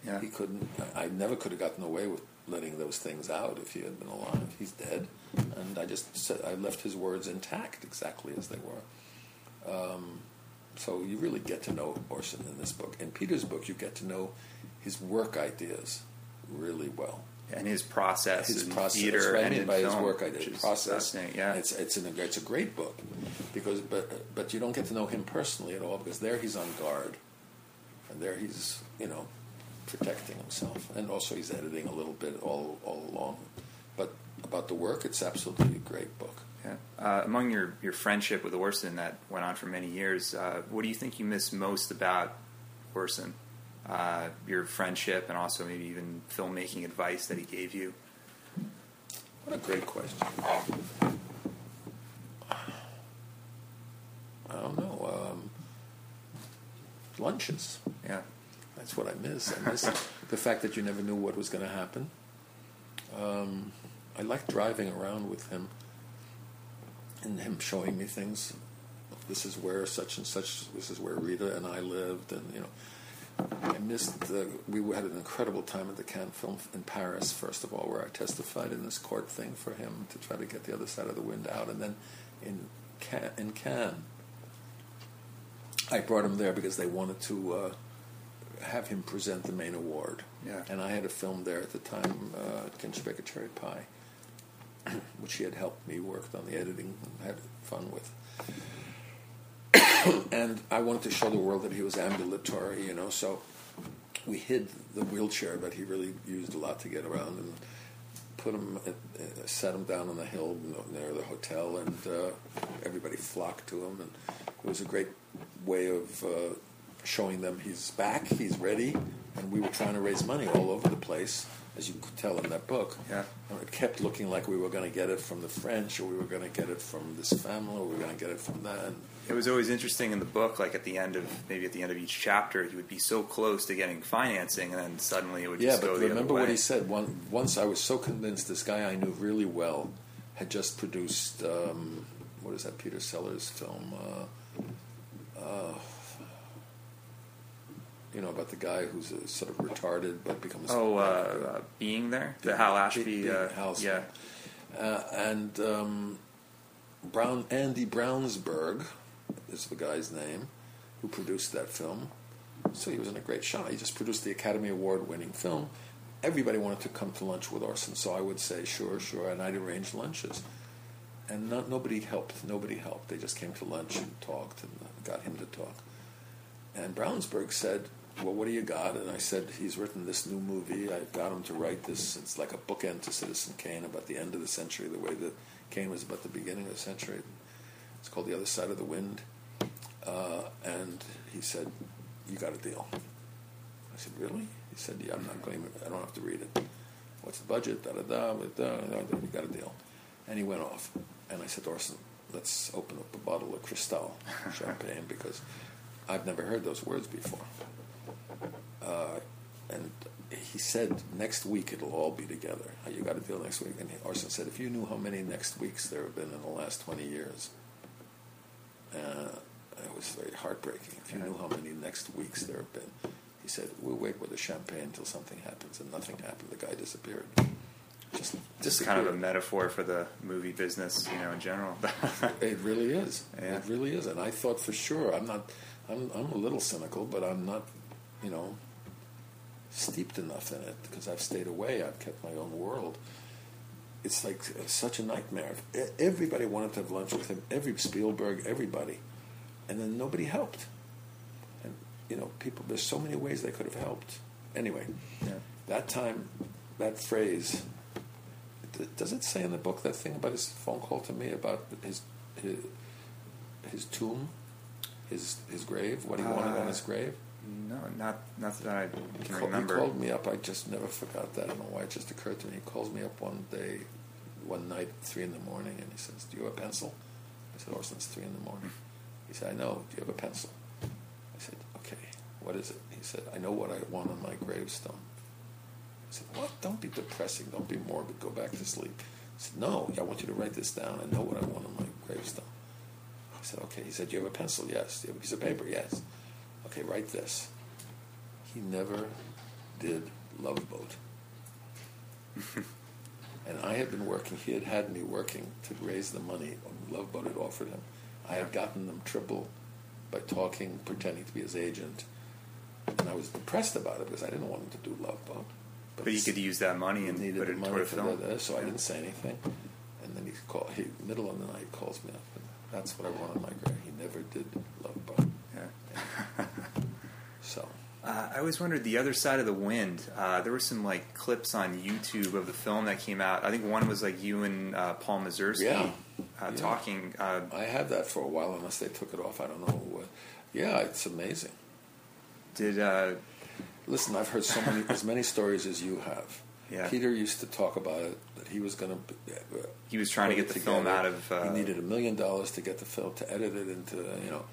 yeah. He couldn't. I I never could have gotten away with letting those things out if he had been alive. He's dead, and I just said I left his words intact exactly as they were. Um, so you really get to know Orson in this book. In Peter's book, you get to know his work ideas really well. And his process His in process. theater That's what I and mean by his film, work I is Process. Yeah, It's it's an, it's a great book because but but you don't get to know him personally at all because there he's on guard, and there he's you know protecting himself, and also he's editing a little bit all all along. But about the work, it's absolutely a great book. yeah. Uh, among your your friendship with Orson that went on for many years, uh, what do you think you miss most about Orson? Uh, your friendship and also maybe even filmmaking advice that he gave you. What a great question. I don't know. Um, lunches. Yeah, That's what I miss. I miss the fact that you never knew what was going to happen. Um, I like driving around with him and him showing me things. This is where such and such. This is where Rita and I lived, and you know. I missed the. We had an incredible time at the Cannes Film in Paris. First of all, where I testified in this court thing for him to try to get the other side of the wind out, and then in Cannes, in Cannes, I brought him there because they wanted to uh, have him present the main award. Yeah. And I had a film there at the time, uh, Can She Bake a Cherry Pie, which he had helped me, worked on the editing, and had fun with. and I wanted to show the world that he was ambulatory, you know, so we hid the wheelchair that he really used a lot to get around and put him, uh, set him down on the hill near the hotel, and uh, everybody flocked to him. And it was a great way of uh, showing them he's back, he's ready, and we were trying to raise money all over the place, as you could tell in that book. Yeah. And it kept looking like we were going to get it from the French, or we were going to get it from this family, or we were going to get it from that. And it was always interesting in the book. Like at the end of maybe at the end of each chapter, he would be so close to getting financing, and then suddenly it would yeah, just go but the remember other way. what he said. One, once I was so convinced this guy I knew really well had just produced um, what is that Peter Sellers film? Uh, uh, you know about the guy who's uh sort of retarded but becomes Oh, uh, uh, being there, the Hal Ashby. Being- uh, Hal's yeah, uh, and um, Brown Andy Braunsberg is the guy's name who produced that film. So he was in a great shot. He just produced the Academy Award winning film. Everybody wanted to come to lunch with Orson, so I would say sure, sure, and I'd arrange lunches. And not, nobody helped. Nobody helped. They just came to lunch and talked and got him to talk. And Braunsberg said, "Well, what do you got?" And I said, "He's written this new movie. I've got him to write this. It's like a bookend to Citizen Kane about the end of the century, the way that Kane was about the beginning of the century. It's called The Other Side of the Wind." Uh, and he said, "You got a deal." I said, "Really?" He said, "Yeah, I'm not going. I don't have to read it. What's the budget? Da da da. da, da, da. You got a deal." And he went off. And I said, "Orson, let's open up a bottle of Cristal champagne because I've never heard those words before." Uh, and he said, "Next week it'll all be together. You got a deal next week." And Orson said, "If you knew how many next weeks there have been in the last twenty years." Uh, it was very heartbreaking. If you knew how many next weeks there have been, he said, "We'll wait with the champagne until something happens," and nothing happened. The guy disappeared. Just, just kind of a metaphor for the movie business, you know, in general. It really is. Yeah. It really is. And I thought for sure. I'm not. I'm. I'm a little cynical, but I'm not. You know, steeped enough in it because I've stayed away. I've kept my own world. It's like uh, such a nightmare. Everybody wanted to have lunch with him. Every Spielberg, everybody, and then nobody helped. And you know, people. There's so many ways they could have helped. Anyway, Yeah. that time, that phrase, does it say in the book that thing about his phone call to me about his his, his tomb, his his grave, what he wanted on Uh, his grave? No, not not that I He, can call- remember. he called me up. I just never forgot that. I don't know why. It just occurred to me. He calls me up one day, one night, three in the morning, and he says, "Do you have a pencil?" I said, oh, "Orson, it's three in the morning." He said, "I know. Do you have a pencil?" I said, "Okay. What is it?" He said, "I know what I want on my gravestone." I said, "What? Don't be depressing. Don't be morbid. Go back to sleep." He said, "No. I want you to write this down. I know what I want on my gravestone." I said, "Okay." He said, "Do you have a pencil?" Yes. Do you have a piece of paper? Yes. Okay, write this. He never did Love Boat. and I had been working, he had had me working to raise the money Love Boat had offered him. I had gotten them triple by talking, pretending to be his agent. And I was depressed about it because I didn't want him to do Love Boat. but you could use that money and needed put it money toward for film. the, so I didn't say anything. And then he called, he, middle of the night, calls me up. And that's what I want on my grave. He never did Love Boat. Yeah. Uh, I always wondered the other side of the wind. Uh, there were some like clips on YouTube of the film that came out. I think one was like you and uh, Paul Mazursky Yeah. Uh, Yeah. talking. Uh, I had that for a while, unless they took it off. I don't know. What. Yeah, it's amazing. did uh, Listen, I've heard so many, as many stories as you have. Yeah. Peter used to talk about it that he was going to. Uh, he was trying to get the film out of. Uh, he needed a million dollars to get the film to edit it into. You know,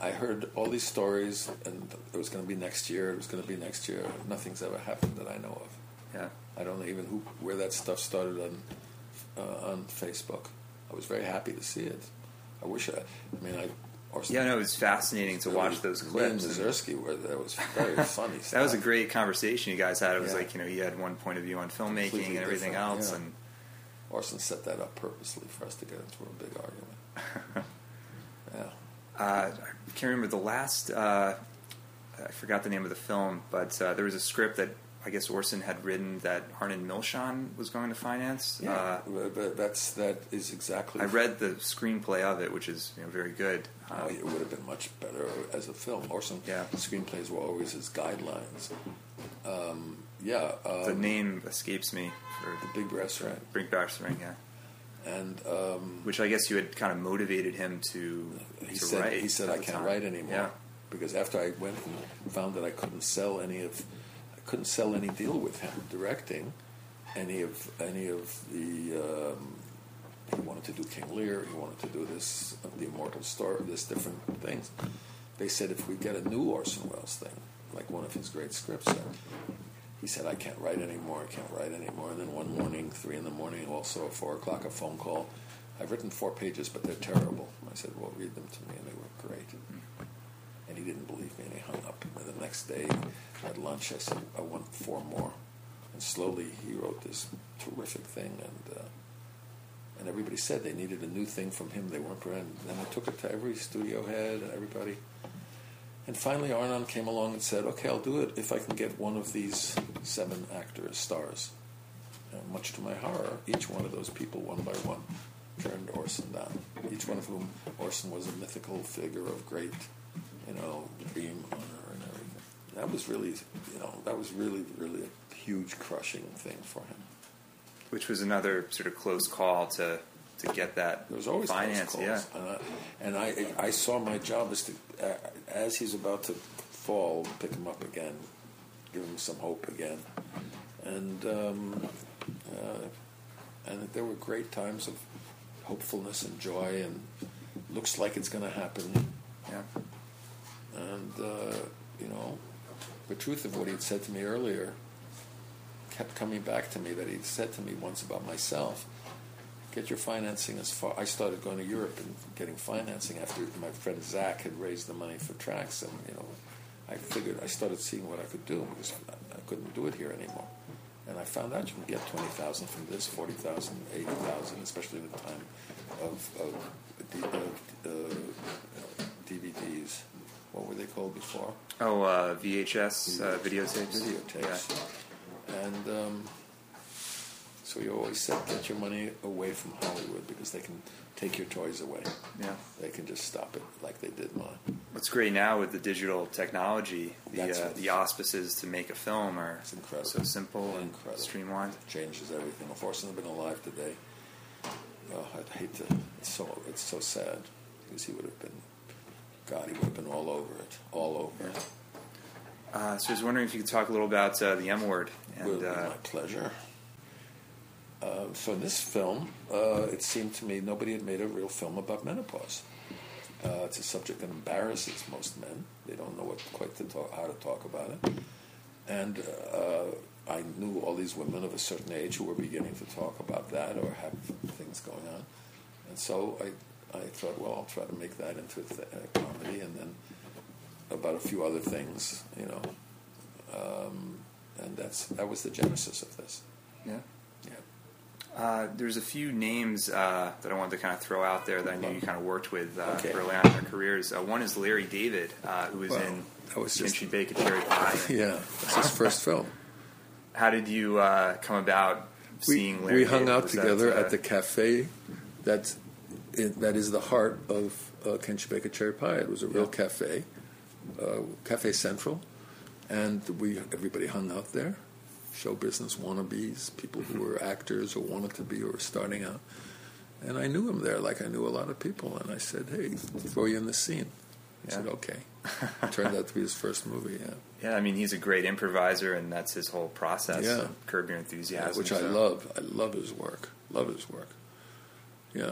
I heard all these stories, and it was going to be next year. It was going to be next year. Nothing's ever happened that I know of. yeah. I don't know even who where that stuff started on uh, on Facebook. I was very happy to see it. I wish I. I mean, I. Yeah, no, it was fascinating to watch those Me and clips. and Mazursky were that was very funny. that was a great conversation you guys had. It was Yeah. like you know he had one point of view on filmmaking Completely and everything else, yeah. and Orson set that up purposely for us to get into a big argument. Uh, I can't remember the last. Uh, I forgot the name of the film, but uh, there was a script that I guess Orson had written that Arnon Milchan was going to finance. Yeah, Uh, that's that is exactly. I read the screenplay of it, which is you know, very good. Oh, Um, it would have been much better as a film. Orson Yeah. screenplays were always his guidelines. Um, yeah, um, the name escapes me for the Big Restaurant, Brass Ring, yeah. And um, Which I guess you had kind of motivated him to, he to said write. he said I can't time. write anymore Yeah. because after I went and found that I couldn't sell any of I couldn't sell any deal with him directing any of any of the um, he wanted to do King Lear he wanted to do this the Immortal Story this different things they said if we get a new Orson Welles thing like one of his great scripts he said I can't write anymore I can't write anymore and then one morning three in the morning also at four o'clock a phone call I've written four pages but they're terrible I said well read them to me and they were great and he didn't believe me and he hung up. And the next day at lunch, I said, I want four more. And slowly he wrote this terrific thing, and uh, and everybody said they needed a new thing from him. They weren't ready. Then I took it to every studio head and everybody. And finally, Arnon came along and said, "Okay, I'll do it if I can get one of these seven actors, stars." And much to my horror, each one of those people, one by one, turned Orson down. Each one of whom Orson was a mythical figure of great you know, dream honor and everything. That was really, you know, that was really, really a huge crushing thing for him. Which was another sort of close call to to get that There was always finance. Yeah. calls, and, I, and I, I saw my job as to, uh, as he's about to fall, pick him up again, give him some hope again, and um, uh, and there were great times of hopefulness and joy, and looks like it's going to happen. Yeah. And, uh, you know, the truth of what he'd said to me earlier kept coming back to me that he'd said to me once about myself. Get your financing as far. I started going to Europe and getting financing after my friend Zack had raised the money for tracks, and you know, I figured I started seeing what I could do because I, couldn't do it here anymore. And I found out you can get twenty thousand from this, forty thousand, eighty thousand, especially in the time of, of, of uh, DVDs. What were they called before? Oh, uh, VHS uh, videotapes. Videotapes. And um, So you always said, get your money away from Hollywood because they can take your toys away. Yeah. They can just stop it like they did mine. What's great now with the digital technology, the uh, the auspices to make a film are It's incredible. so simple and Incredible. streamlined. Changes everything. If Orson had been alive today, oh, I'd hate to. It's so it's so sad because he would have been. God, he would have been all over it, all over it. Uh, so I was wondering if you could talk a little about uh, the M word Would and be uh, my pleasure. Uh, so in this film, uh, it seemed to me nobody had made a real film about menopause. Uh, it's a subject that embarrasses most men. They don't know what quite to talk, how to talk about it. And uh, I knew all these women of a certain age who were beginning to talk about that or have things going on. And so I, I thought, well, I'll try to make that into a, comedy, and then about a few other things, you know. Um, and that's that was the genesis of this. yeah. Yeah. Uh, there's a few names uh, that I wanted to kind of throw out there that I knew you kind of worked with uh, Okay. early on in your careers. Uh, one is Larry David, uh, who was Well, in that was just- Can She Bake a Cherry Pie. Yeah, that's his first film. How did you uh, come about We, seeing Larry we hung David? out Was that, together uh, at the cafe that that is the heart of uh, Can She Bake a Cherry Pie. It was a real Yeah. cafe, uh, Cafe Central, and we everybody hung out there. Show business wannabes, people who were actors or wanted to be or were starting out. And I knew him there like I knew a lot of people. And I said, hey, throw you in the scene. He Yeah. said, okay. It Turned out to be his first movie, yeah. Yeah, I mean, he's a great improviser, and that's his whole process. Yeah. Curb Your Enthusiasm, which I so love. I love his work. Love his work. Yeah.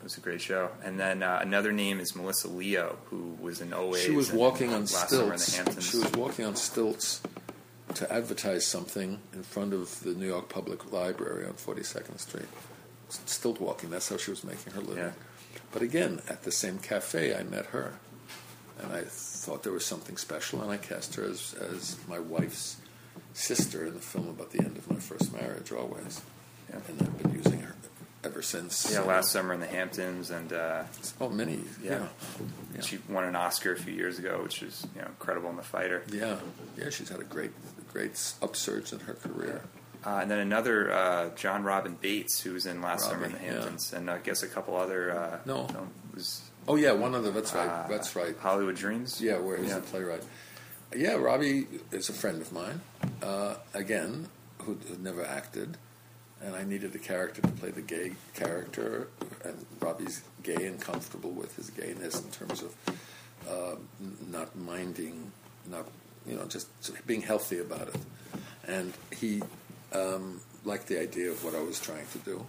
It was a great show. And then uh, another name is Melissa Leo, who was in Always. She was walking on Last Summer in the stilts. She was walking on stilts to advertise something in front of the New York Public Library on 42nd Street. S- Stilt walking. That's how she was making her living. Yeah. But again, at the same cafe, I met her, and I thought there was something special, and I cast her as, as my wife's sister in the film about the end of my first marriage. Always, Yeah. and I've been using her ever since. yeah, Last Summer in the Hamptons, and uh, Oh, many. Yeah. Yeah. Yeah. she won an Oscar a few years ago, which is you know incredible in The Fighter. Yeah, yeah, she's had a great, great upsurge in her career. Uh, and then another uh, Jon Robin Baitz, who was in Last Summer in the Robbie, yeah. Hamptons, and I guess a couple other. Uh, No. was Oh yeah, one other. That's right. uh, that's right. Hollywood Dreams. Yeah, where he's Yeah. the playwright. Yeah, Robbie is a friend of mine. Uh, again, who who never acted, and I needed a character to play the gay character, and Robbie's gay and comfortable with his gayness in terms of uh, not minding, not you know, just being healthy about it. And he um, liked the idea of what I was trying to do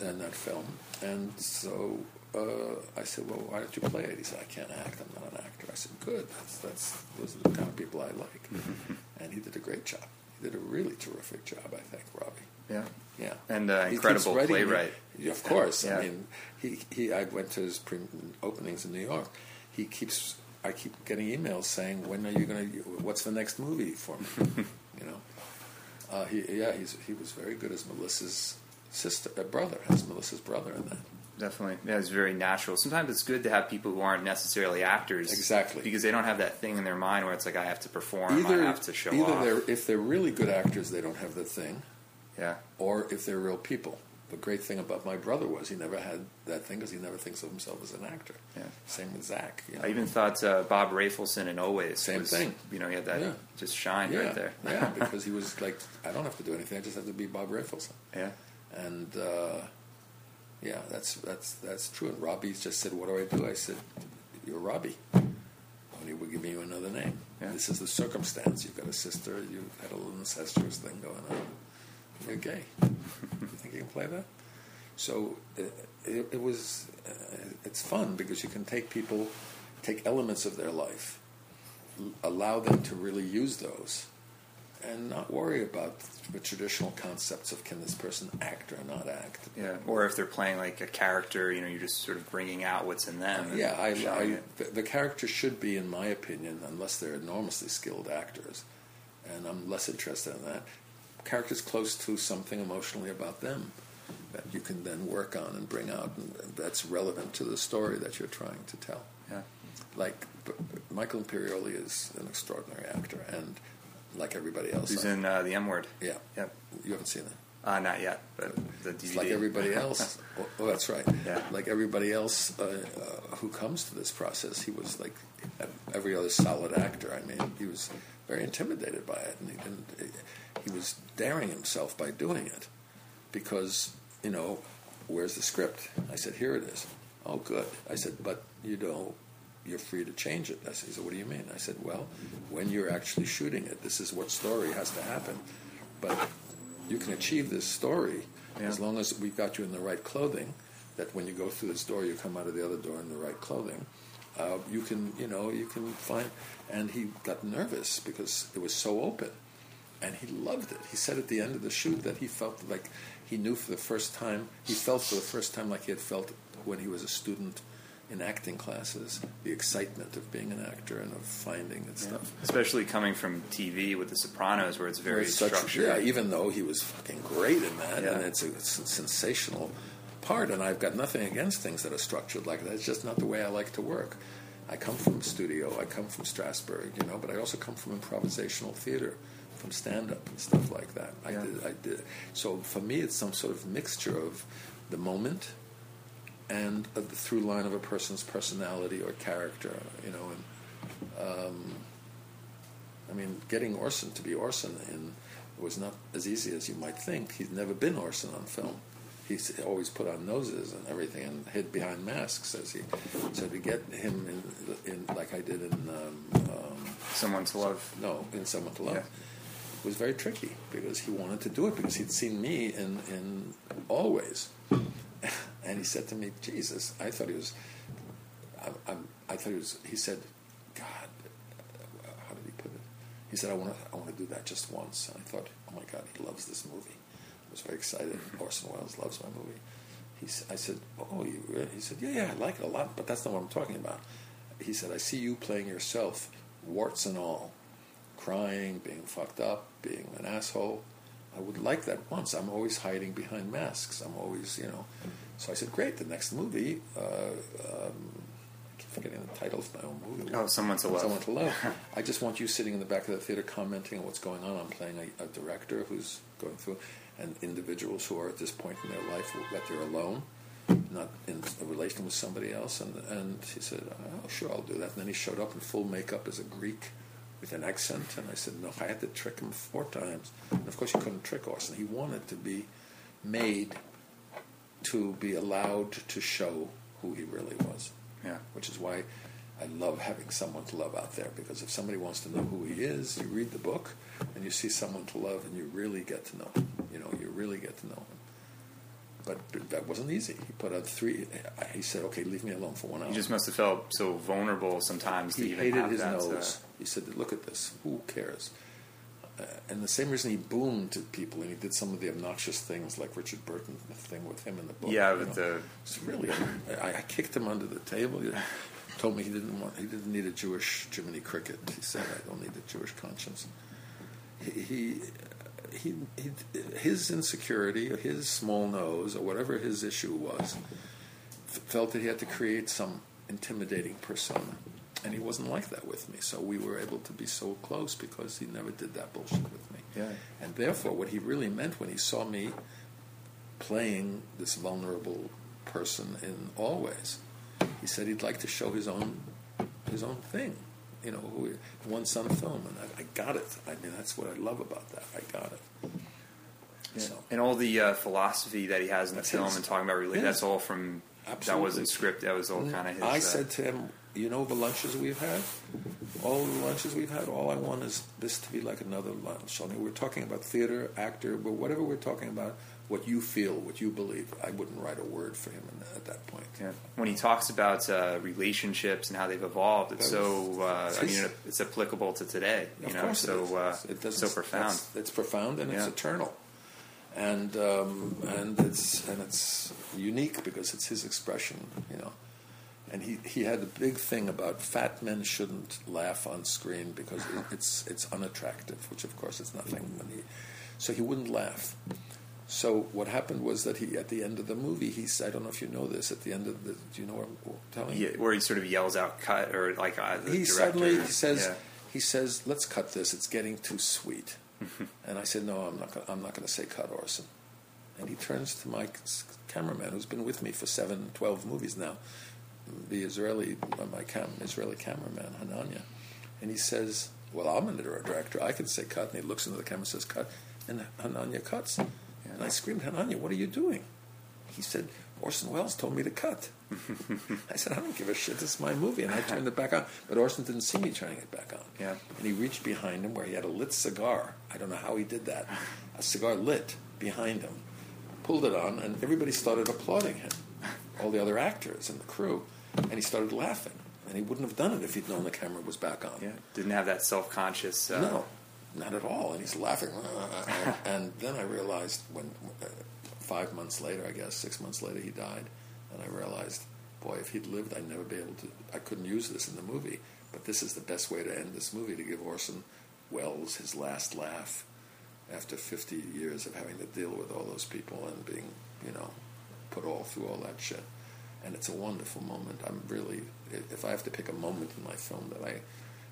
in that film, and so uh, I said, "Well, why don't you play it?" He said, "I can't act. I'm not an actor." I said, "Good. That's that's those are the kind of people I like." and he did a great job. He did a really terrific job, I think, Robbie. Yeah. Yeah, And, uh, incredible playwright. Yeah, of course. Yeah. I mean, he, he. I went to his pre- openings in New York. He keeps. I keep getting emails saying, "When are you going to? What's the next movie for me?" you know. Uh, he, yeah, he's he was very good as Melissa's sister, uh, brother, as Melissa's brother in that. Definitely, yeah, it's very natural. Sometimes it's good to have people who aren't necessarily actors, Exactly. because they don't have that thing in their mind where it's like I have to perform, Either, I have to show either off. they're if they're really good actors, they don't have the thing, Yeah, or if they're real people. The great thing about my brother was he never had that thing because he never thinks of himself as an actor. Yeah. Same with Zack. You know? I even thought uh, Bob Rafelson in Always. Same was, thing. You know, he had that Yeah. just shine yeah, right there. yeah, because he was like, I don't have to do anything. I just have to be Bob Rafelson. yeah, And uh, yeah, that's that's that's true. And Robbie just said, "What do I do?" I said, "You're Robbie." He would give you another name. Yeah. This is the circumstance. You've got a sister. You've had a little incestuous thing going on. You're gay. you think you can play that? So uh, it, it was. Uh, it's fun because you can take people, take elements of their life, l- allow them to really use those, and not worry about the traditional concepts of can this person act or not act. yeah. Or if they're playing like a character, you know, you're just sort of bringing out what's in them. Yeah, I, I, the, the character should be, in my opinion, unless they're enormously skilled actors, and I'm less interested in that. Characters close to something emotionally about them that you can then work on and bring out, and, and that's relevant to the story that you're trying to tell. Yeah. Like b- Michael Imperioli is an extraordinary actor, and like everybody else, he's I- in uh, the M Word? yeah, Yep. you haven't seen that. Uh, not yet, but the DVD. It's like everybody else. oh, oh, that's right. Yeah. Like everybody else uh, uh, who comes to this process, he was like every other solid actor. I mean, he was very intimidated by it, and he didn't. He was daring himself by doing it because you know, where's the script? I said, here it is. Oh, good. I said, but you know, you're free to change it. I said, so what do you mean? I said, well, when you're actually shooting it, this is what story has to happen. But you can achieve this story Yeah. as long as we've got you in the right clothing. That when you go through this door, you come out of the other door in the right clothing. Uh, you can, you know, you can find. And he got nervous because it was so open, and he loved it. He said at the end of the shoot that he felt like he knew for the first time. He felt for the first time like he had felt when he was a student in acting classes, the excitement of being an actor and of finding and stuff. Especially coming from TV with The Sopranos, where it's very It's such- structured. Yeah, even though he was fucking great in that, Yeah. and it's a, it's a sensational part. And I've got nothing against things that are structured like that. It's just not the way I like to work. I come from studio. I come from Strasberg, you know, but I also come from improvisational theater, from stand up and stuff like that. I Yeah. did. I did. So for me, it's some sort of mixture of the moment and of the through line of a person's personality or character, you know, and um, I mean, getting Orson to be Orson in was not as easy as you might think. He's never been Orson on film. He's always put on noses and everything and hid behind masks, as he. So to get him in, in like I did in um, um, Someone to love. no, in Someone to Love, Yeah. Was very tricky because he wanted to do it because he'd seen me in, in Always. And he said to me, Jesus, I thought he was, I, I'm, I thought he was, he said, God, how did he put it? He said, I want to I want to do that just once. And I thought, oh my God, he loves this movie. I was very excited. Mm-hmm. Orson Welles loves my movie. He, I said, oh, you really? He said, yeah, yeah, I like it a lot, but that's not what I'm talking about. He said, I see you playing yourself, warts and all crying, being fucked up, being an asshole. I would like that once. I'm always hiding behind masks. I'm always, you know. So I said, great. The next movie, uh, um, I keep forgetting the title of my own movie. Oh, Someone to Love. Someone to love. I just want you sitting in the back of the theater commenting on what's going on. I'm playing a, a director who's going through, and individuals who are at this point in their life that they're alone, not in a relation with somebody else. And and he said, "Oh, sure, I'll do that." And then he showed up in full makeup as a Greek with an accent, and I said, "No, I had to trick him four times." And of course, you couldn't trick Orson. He wanted to be made to be allowed to show who he really was Yeah. which is why I love having someone to love out there. Because if somebody wants to know who he is, you read the book and you see someone to love, and you really get to know him. You know, you really get to know him. But that wasn't easy. He put out three. He said, "Okay, leave me alone for one hour." You just must have felt so vulnerable sometimes to he even hated have his that. uh, nose. He said, "Look at this. Who cares?" Uh, and the same reason he boomed to people, and he did some of the obnoxious things, like Richard Burton, the thing with him in the book. yeah, know. the It's really. I, I kicked him under the table. He told me he didn't want. He didn't need a Jewish Jiminy Cricket. He said, "I don't need a Jewish conscience." He, he, he, he his insecurity, or his small nose, or whatever his issue was, felt that he had to create some intimidating persona, and he wasn't like that with me. So we were able to be so close because he never did that bullshit with me. Yeah. And therefore, what he really meant when he saw me playing this vulnerable person in Always, he said he'd like to show his own his own thing, you know, who, one son film, and I, I got it. I mean, that's what I love about that. I got it. So and all the uh, philosophy that he has in the That's film his. and talking about religion. Yeah. That's all from that wasn't script. That was all kind of his. I uh, said to him, you know, the lunches we've had, all the lunches we've had, all I want is this to be like another lunch. I mean, we're talking about theater, actor, but whatever we're talking about, what you feel, what you believe. I wouldn't write a word for him in, at that point. Yeah. When he talks about uh, relationships and how they've evolved, it's That so. Uh, I mean, it's applicable to today. You Of know, course, so it is. uh, it so profound. It's profound and it's eternal, and um, and it's and it's unique because it's his expression, you know. And he, he had a big thing about fat men shouldn't laugh on screen because it, it's it's unattractive, which of course is nothing. When he, so he wouldn't laugh. So what happened was that he at the end of the movie he said, I don't know if you know this. At the end of the, do you know what I'm telling you? Yeah, where he sort of yells out "cut" or like uh, he director. suddenly he says Yeah. he says let's cut this it's getting too sweet and i said no i'm not gonna, i'm not going to say cut orson And he turns to my cameraman, who's been with me for seven, 12 movies now, the Israeli, my cam, Israeli cameraman, Hananya. And he says, Well, I'm a director. I can say cut. And he looks into the camera and says, Cut. And Hananya cuts. And I screamed, Hananya, what are you doing? He said, Orson Welles told me to cut. I said, I don't give a shit. This is my movie. And I turned it back on. But Orson didn't see me turning it back on. Yeah. And he reached behind him where he had a lit cigar. I don't know how he did that. A cigar lit behind him. Pulled it on, and everybody started applauding him. All the other actors and the crew. And he started laughing. And he wouldn't have done it if he'd known the camera was back on. Yeah. Didn't have that self conscious. Uh... No, not at all. And he's laughing. and, and then I realized when. Uh, five months later, I guess, six months later, he died. And I realized, boy, if he'd lived, I'd never be able to, I couldn't use this in the movie. But this is the best way to end this movie, to give Orson Welles his last laugh after 50 years of having to deal with all those people and being, you know, put all through all that shit. And it's a wonderful moment. I'm really, if I have to pick a moment in my film that I,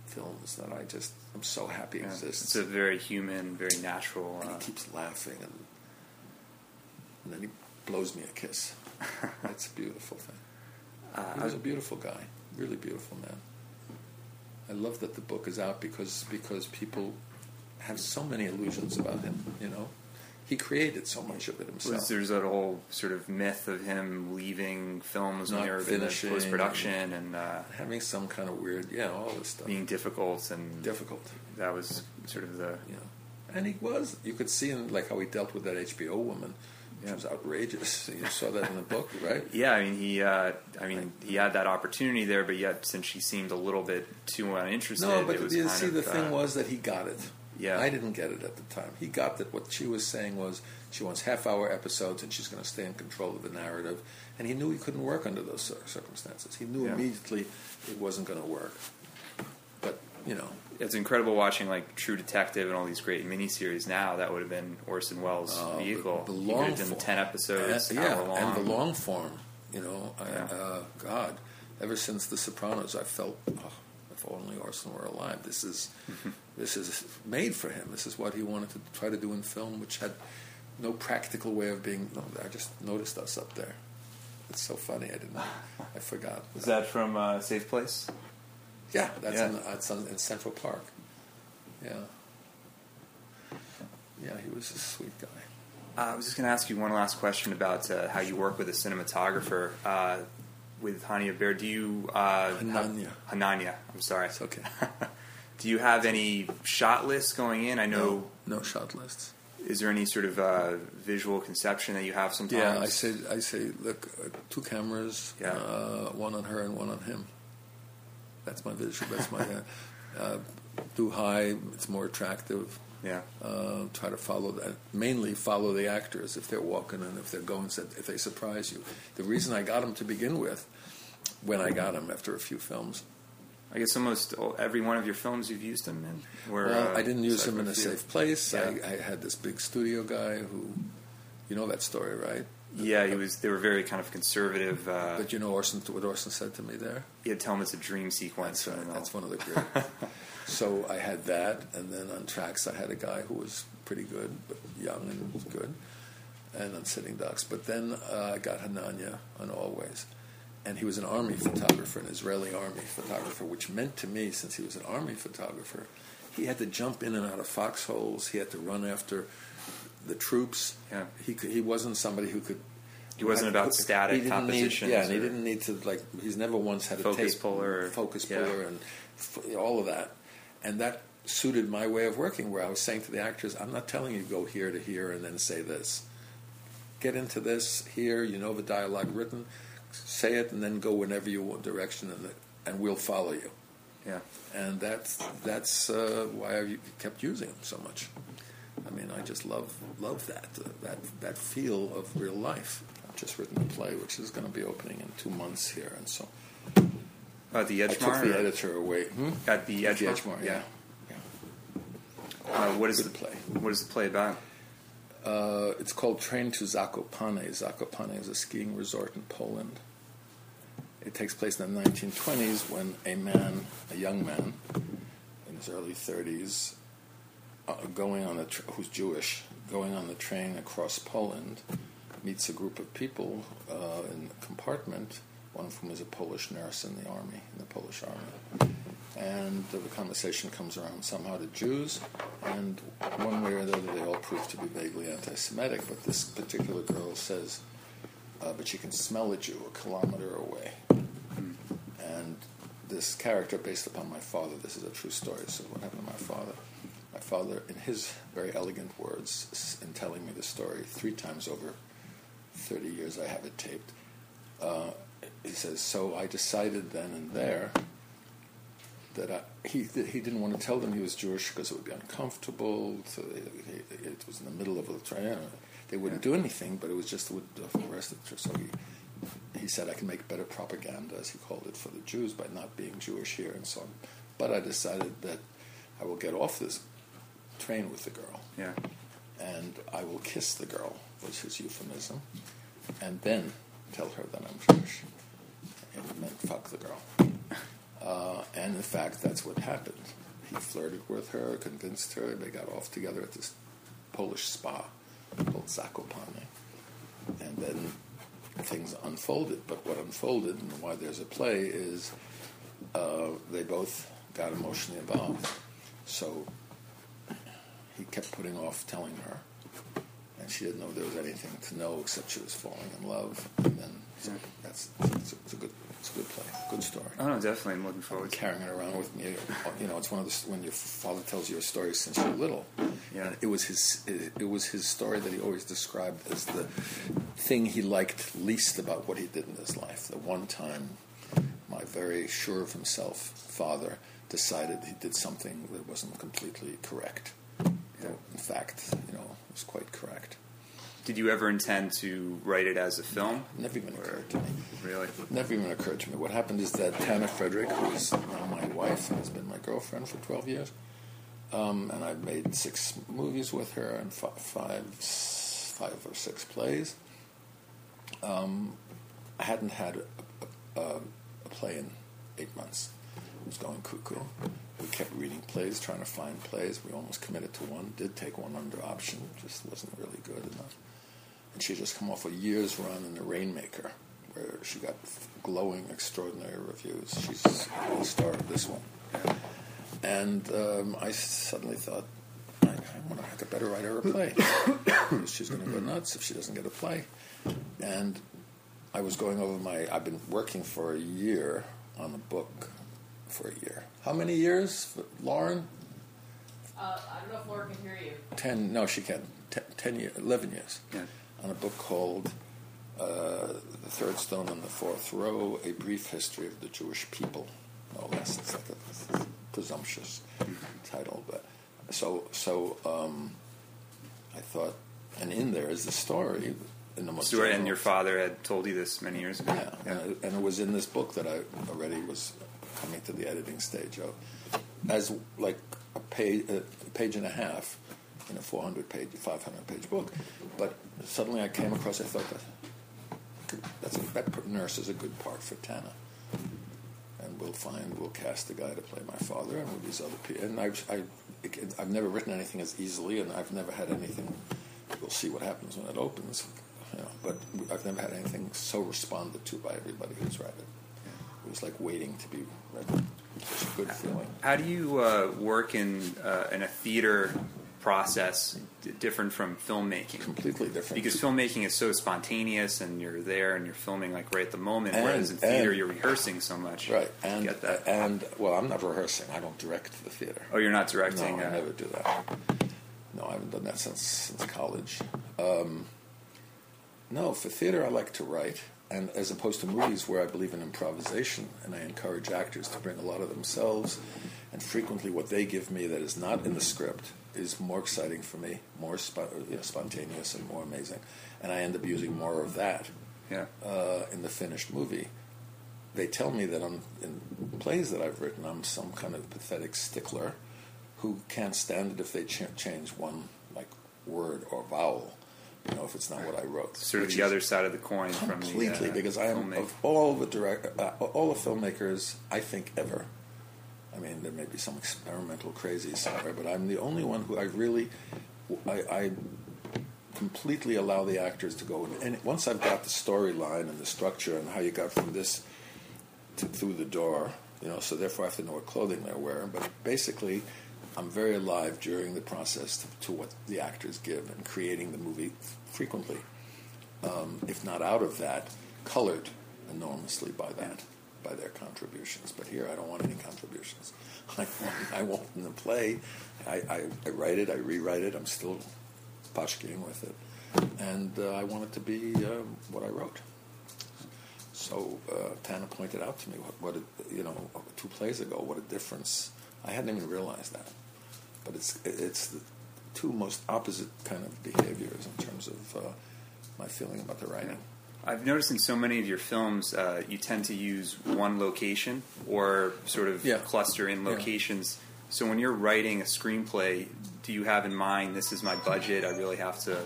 films that I just, I'm so happy yeah, exists. It's a very human, very natural. And he uh, keeps laughing and and then he blows me a kiss. That's a beautiful thing. Uh, he was a beautiful guy, really beautiful man. I love that the book is out because because people have so many illusions about him. You know, he created so much of it himself. There's that whole sort of myth of him leaving films Not when they were finishing post production and uh, having some kind of weird, yeah, all this stuff being difficult and difficult. That was sort of the you know, and he was. You could see in like how he dealt with that HBO woman yeah. It was outrageous. You saw that in the book, right? Yeah, I mean he, uh, I mean he had that opportunity there, but yet since she seemed a little bit too uninterested, no. But you see, the thing uh, was that he got it. Yeah, I didn't get it at the time. He got that. What she was saying was she wants half-hour episodes, and she's going to stay in control of the narrative. And he knew he couldn't work under those circumstances. He knew yeah. immediately it wasn't going to work. But you know, it's incredible watching like True Detective and all these great miniseries. Now that would have been Orson Welles' uh, vehicle. The, the long he form, ten episodes, and, yeah, and the long form. You know, yeah. I, uh, God, ever since The Sopranos, I felt, oh, if only Orson were alive. This is this is made for him. This is what he wanted to try to do in film, which had no practical way of being. No, I just noticed us up there. It's so funny. I didn't. I forgot. Is that from uh, Safe Place? Yeah, that's, yeah. In, that's in Central Park. Yeah. Yeah, he was a sweet guy. Uh, I was just going to ask you one last question about uh, how you work with a cinematographer. Uh, with Hania Ber, do you. Uh, Hananya. Hananya, I'm sorry. It's okay. do you have any shot lists going in? I know. No, no shot lists. Is there any sort of uh, visual conception that you have sometimes? Yeah, I say, I say, look, uh, two cameras, yeah. uh, one on her and one on him. That's my visual. That's my uh, uh, do high. It's more attractive. Yeah. Uh, try to follow that. Mainly follow the actors if they're walking and if they're going. If they surprise you. The reason I got them to begin with, when I got them after a few films. I guess almost every one of your films you've used them in. Where, well, uh, I didn't use them in a safe place. Yeah. I, I had this big studio guy who, you know that story, right? Yeah, he was. They were very kind of conservative. Uh, but you know, Orson, what Orson said to me there. Yeah, tell him it's a dream sequence. That's right. That's one of the great. so I had that, and then on tracks I had a guy who was pretty good, but young and was good, and on sitting ducks. But then uh, I got Hananya on Always, and he was an army photographer, an Israeli army photographer, which meant to me, since he was an army photographer, he had to jump in and out of foxholes. He had to run after the troops. Yeah. He could, he wasn't somebody who could. He wasn't about static compositions. yeah, and he didn't need to like. He's never once had a focus tape, puller, focus yeah. puller, and f- all of that, and that suited my way of working. Where I was saying to the actors, "I'm not telling you go here to here and then say this. Get into this here. You know the dialogue written. Say it and then go whenever you want direction, and and we'll follow you." Yeah, and that's that's uh, why I kept using them so much. I mean, I just love love that uh, that that feel of real life. I've just written a play which is going to be opening in two months here, and so. Uh, the Edgemar. I took the editor away. Hmm? At the Edgemar. The Edgemar, yeah. yeah. Uh, what is the play? What is the play about? Uh, it's called Train to Zakopane. Zakopane is a skiing resort in Poland. It takes place in the 1920s when a man, a young man, in his early 30s, uh, going on tr- who's Jewish, going on the train across Poland, meets a group of people uh, in a compartment, one of whom is a Polish nurse in the army, in the Polish army. And the conversation comes around somehow to Jews, and one way or another, they all prove to be vaguely anti Semitic. But this particular girl says, uh, but she can smell a Jew a kilometer away. And this character, based upon my father, this is a true story. So, what happened to my father? My father, in his very elegant words, in telling me the story three times over 30 years I have it taped, uh, he says, So I decided then and there that I, he he didn't want to tell them he was Jewish because it would be uncomfortable. So he, he, it was in the middle of a trial. They wouldn't do anything, but it was just would the rest of the church. So he, he said I can make better propaganda, as he called it, for the Jews by not being Jewish here and so on. But I decided that I will get off this train with the girl. Yeah. And I will kiss the girl was his euphemism, and then tell her that I'm Jewish. It meant fuck the girl. Uh, and in fact, that's what happened. He flirted with her, convinced her. They got off together at this Polish spa called Zakopane. And then things unfolded. But what unfolded and why there's a play is uh, they both got emotionally involved. So he kept putting off telling her, and she didn't know there was anything to know except she was falling in love. And then so that's a, it's a good it's a good play, good story. Oh no, definitely. I'm looking forward to carrying it around with me. You know, it's one of the when your father tells you a story since you're little. Yeah. And it was his it, it was his story that he always described as the thing he liked least about what he did in his life. The one time, my very sure of himself father decided he did something that wasn't completely correct. Yeah. In fact, you know, it was quite correct. Did you ever intend to write it as a film? Never even occurred to me. Really? Never even occurred to me. What happened is that Tanna Frederick, who is now my wife and has been my girlfriend for 12 years, um, and I've made six movies with her and f- five, five or six plays. Um, I hadn't had a, a, a play in eight months. It was going cuckoo. We kept reading plays, trying to find plays. We almost committed to one. Did take one under option, just wasn't really good enough and she just come off a year's run in The Rainmaker, where she got glowing, extraordinary reviews. She's the star of this one. And um, I suddenly thought, I, I want to, I better write her a play. She's going to go nuts if she doesn't get a play. And I was going over my, I've been working for a year on a book for a year. How many years, Lauren? Uh, I don't know if Lauren can hear you. Ten, no, she can't. Ten, ten years, eleven years. Yeah on a book called uh, The Third Stone on the Fourth Row A Brief History of the Jewish People. No less. It's like a presumptuous title. But so, so um, I thought, and in there is the story. In the most Stuart and your father had told you this many years ago. Yeah, yeah. And, and, it was in this book that I already was coming to the editing stage of, as like a page, a page and a half in a 400 page, 500 page book. But suddenly I came across, I thought that that's a, that nurse is a good part for Tanna. And we'll find, we'll cast a guy to play my father and with these other people. And I've, I, I've never written anything as easily, and I've never had anything, we'll see what happens when it opens. You know, but I've never had anything so responded to by everybody who's read it. It was like waiting to be read. It's a good feeling. How do you uh, work in uh, in a theater process different from filmmaking? Completely different. Because filmmaking is so spontaneous, and you're there and you're filming like right at the moment. And, whereas in theater, you're rehearsing so much. Right. And get that. And well, I'm not rehearsing. I don't direct the theater. Oh, you're not directing. No, I uh, never do that. No, I haven't done that since since college. Um, no, for theater, I like to write. And as opposed to movies where I believe in improvisation and I encourage actors to bring a lot of themselves, and frequently what they give me that is not in the script is more exciting for me, more sp- you know, spontaneous and more amazing, and I end up using more of that. Yeah. Uh, in the finished movie, they tell me that I'm, in plays that I've written, I'm some kind of pathetic stickler who can't stand it if they ch- change one like word or vowel. You know, if it's not what I wrote. Sort of the other side of the coin. Completely, from the, uh, because I am of all the direct, uh, all the filmmakers I think ever I mean, there may be some experimental crazy somewhere, but I'm the only one who I really, I, I completely allow the actors to go. And once I've got the storyline and the structure and how you got from this to, through the door, you know, so therefore I have to know what clothing they're wearing. But basically, I'm very alive during the process to, to what the actors give and creating the movie frequently, um, if not out of that, colored enormously by that, by their contributions. But here, I don't want any contributions. I want, I want them to play. I, I, I write it, I rewrite it. I'm still pashking with it, and uh, I want it to be um, what I wrote. So uh, Tanna pointed out to me what, what it, you know two plays ago what a difference. I hadn't even realized that, but it's it's the two most opposite kind of behaviors in terms of uh, my feeling about the writing. I've noticed in so many of your films, uh, you tend to use one location or sort of Yeah. cluster in locations. So when you're writing a screenplay, do you have in mind this is my budget? I really have to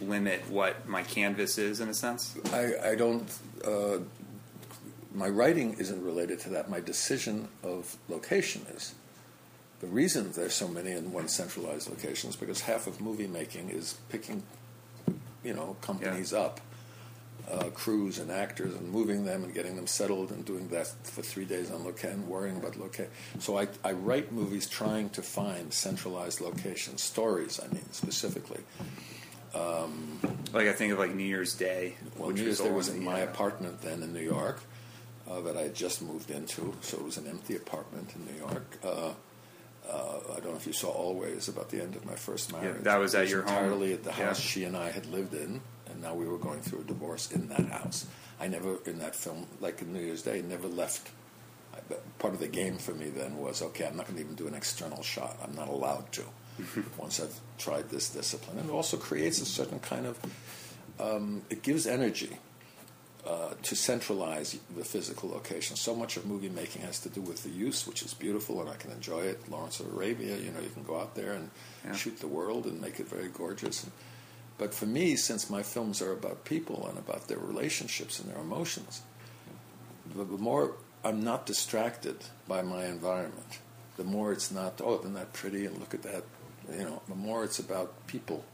limit what my canvas is in a sense. I, I don't. Uh, my writing isn't related to that. My decision of location is. The reason there's so many in one centralized location is because half of movie making is picking, you know, companies up, uh, crews and actors, and moving them and getting them settled and doing that for three days on location, worrying about location. So I, I write movies trying to find centralized locations, stories. I mean specifically. Like I think of like New Year's Day, Well, which New Year's was Day was in my apartment then in New York uh, that I had just moved into, so it was an empty apartment in New York. Uh, uh, I don't know if you saw Always about the end of my first marriage. that was at your home. entirely at the Yeah. house she and I had lived in, and now we were going through a divorce in that house. I never in that film, like in New Year's Day, never left. Part of the game for me then was okay. I'm not going to even do an external shot. I'm not allowed to. Once I've tried this discipline, and it also creates a certain kind of um, it gives energy uh, to centralize the physical location. So much of movie making has to do with the use, which is beautiful, and I can enjoy it. Lawrence of Arabia, you know, you can go out there and Yeah. shoot the world and make it very gorgeous. But for me, since my films are about people and about their relationships and their emotions, the, the more I'm not distracted by my environment, the more it's not, oh, isn't that pretty, and look at that, you know, the more it's about people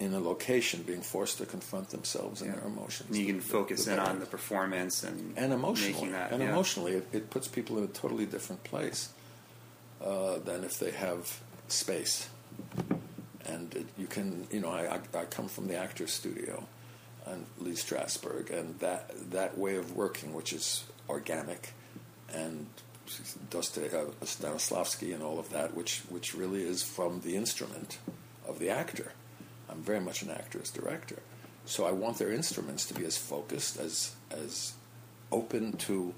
in a location being forced to confront themselves and Yeah. their emotions. And You can The- focus the in on the performance and and emotionally, making that and yeah. emotionally, it, it puts people in a totally different place uh, than if they have space. And it, you can, you know, I, I, come from the actor's studio, and Lee Strasberg, and that that way of working, which is organic, and Dostoy- uh, and all of that, which which really is from the instrument of the actor. I'm very much an actor as director, so I want their instruments to be as focused as as open to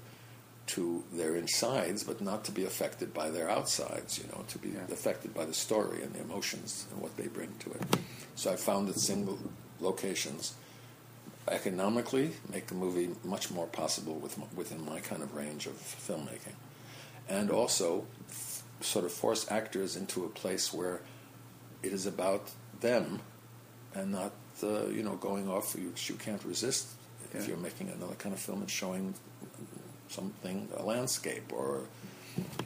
to their insides, but not to be affected by their outsides. You know, to be Yeah. affected by the story and the emotions and what they bring to it. So I found that single locations economically make a movie much more possible with, within my kind of range of filmmaking, and also f- sort of force actors into a place where it is about them and not uh, you know going off which you can't resist if you're making another kind of film and showing something a landscape or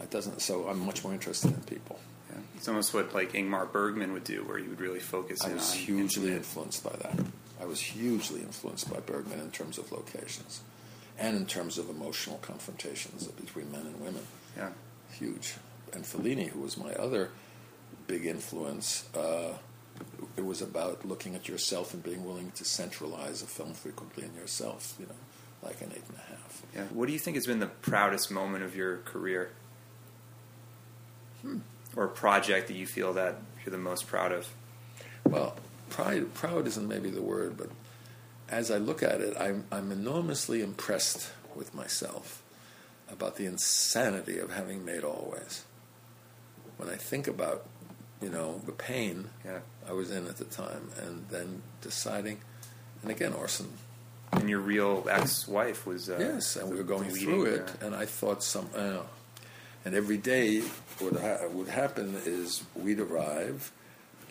it doesn't so I'm much more interested in people. Yeah. It's almost what like Ingmar Bergman would do, where you would really focus I was hugely intimate- influenced by that. I was hugely influenced by Bergman in terms of locations and in terms of emotional confrontations between men and women. Yeah. Huge. And Fellini, who was my other big influence, uh, it was about looking at yourself and being willing to centralize a film frequently in yourself, you know, like an eight and a half. Yeah. What do you think has been the proudest moment of your career? Hmm. Or a project that you feel that you're the most proud of? Well, pride, proud isn't maybe the word, but as I look at it, I'm, I'm enormously impressed with myself about the insanity of having made Always. When I think about, you know, the pain Yeah. I was in at the time, and then deciding, and again, Orson, And your real ex-wife was uh, yes, and we were going through it, and I thought some, uh, and every day what ha- would happen is we'd arrive,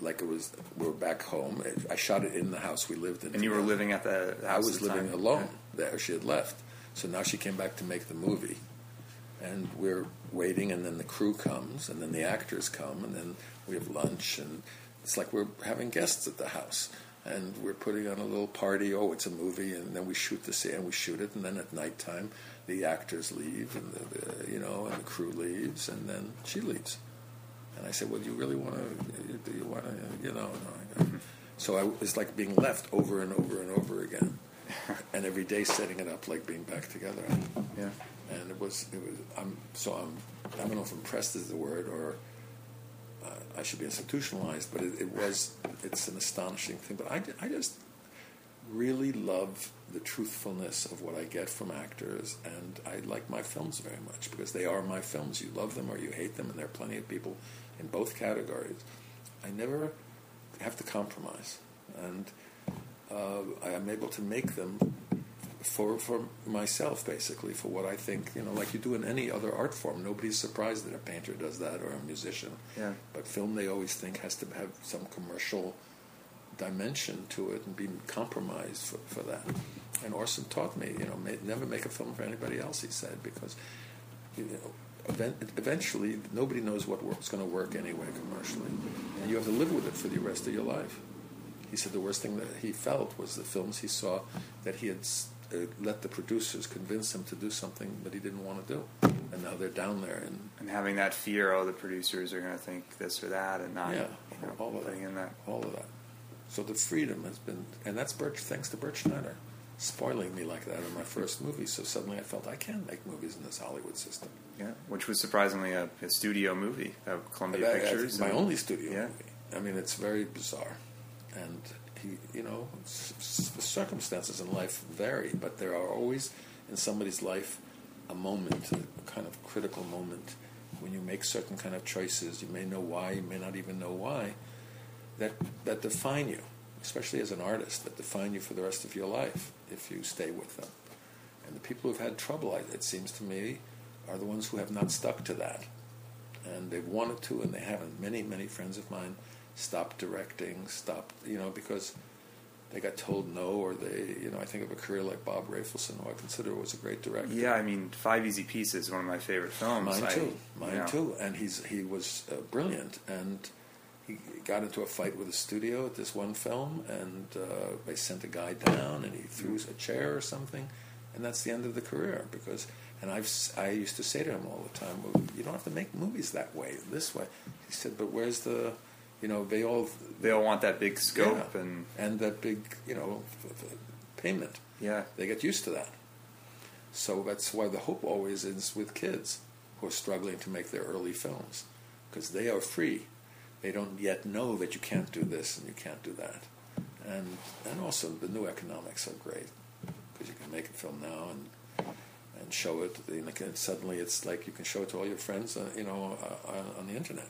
like it was we were back home. I shot it in the house we lived in. And you were living at the I was living time. alone there. She had left, so now she came back to make the movie, and we're waiting. And then the crew comes, and then the actors come, and then we have lunch, and it's like we're having guests at the house. And we're putting on a little party. Oh, it's a movie, and then we shoot the scene, and we shoot it, and then at nighttime, the actors leave, and the, the you know, and the crew leaves, and then she leaves. And I said, "Well, do you really want to? Do you want to? You know?" No. So I, it's like being left over and over and over again, and every day setting it up like being back together. Yeah. And it was, it was. I'm so I'm. I don't know if impressed is the word or uh, I should be institutionalized, but it, it was. It's an astonishing thing. But I, I just really love the truthfulness of what I get from actors, and I like my films very much because they are my films. You love them or you hate them, and there are plenty of people in both categories. I never have to compromise, and uh, I am able to make them for for myself, basically, for what I think. You know, like you do in any other art form. Nobody's surprised that a painter does that or a musician. Yeah. But film, they always think has to have some commercial dimension to it and be compromised for, for that. And Orson taught me, you know, may, never make a film for anybody else. He said because you know event, eventually nobody knows what what's going to work anyway commercially, and you have to live with it for the rest of your life. He said the worst thing that he felt was the films he saw that he had uh, let the producers convince him to do something that he didn't want to do, and now they're down there and And having that fear, oh, the producers are going to think this or that, and not Yeah, you know, all of that. in that. all of that. So the freedom has been, and that's Bert, thanks to Bert Schneider, spoiling me like that in my first movie. So suddenly I felt I can make movies in this Hollywood system. Yeah, which was surprisingly a, a studio movie of Columbia I- I- Pictures. It's my only studio Yeah. movie. I mean, it's very bizarre, and you know, the circumstances in life vary, but there are always in somebody's life a moment, a kind of critical moment, when you make certain kind of choices. You may know why, you may not even know why, that that define you, especially as an artist, that define you for the rest of your life if you stay with them. And the people who've had trouble, it seems to me, are the ones who have not stuck to that and they've wanted to and they haven't. Many, many friends of mine stopped directing, stopped, you know, because they got told no, or they, you know, I think of a career like Bob Rafelson, who I consider was a great director. Yeah, I mean, Five Easy Pieces is one of my favorite films. Mine I- too. Mine you know, too. And he's he was uh, brilliant, and he got into a fight with the studio at this one film, and uh, they sent a guy down, and he threw a chair or something, and that's the end of the career because. And I've s- I used to say to him all the time, well, you don't have to make movies that way, this way. He said, but where's the, you know, they all They all want that big scope, Yeah. and and that big, you know, payment. yeah, They get used to that. So that's why the hope always is with kids who are struggling to make their early films, because they are free. They don't yet know that you can't do this and you can't do that, and and also the new economics are great because you can make a film now and and show it. Can- suddenly, it's like you can show it to all your friends, uh, you know, uh, on the internet.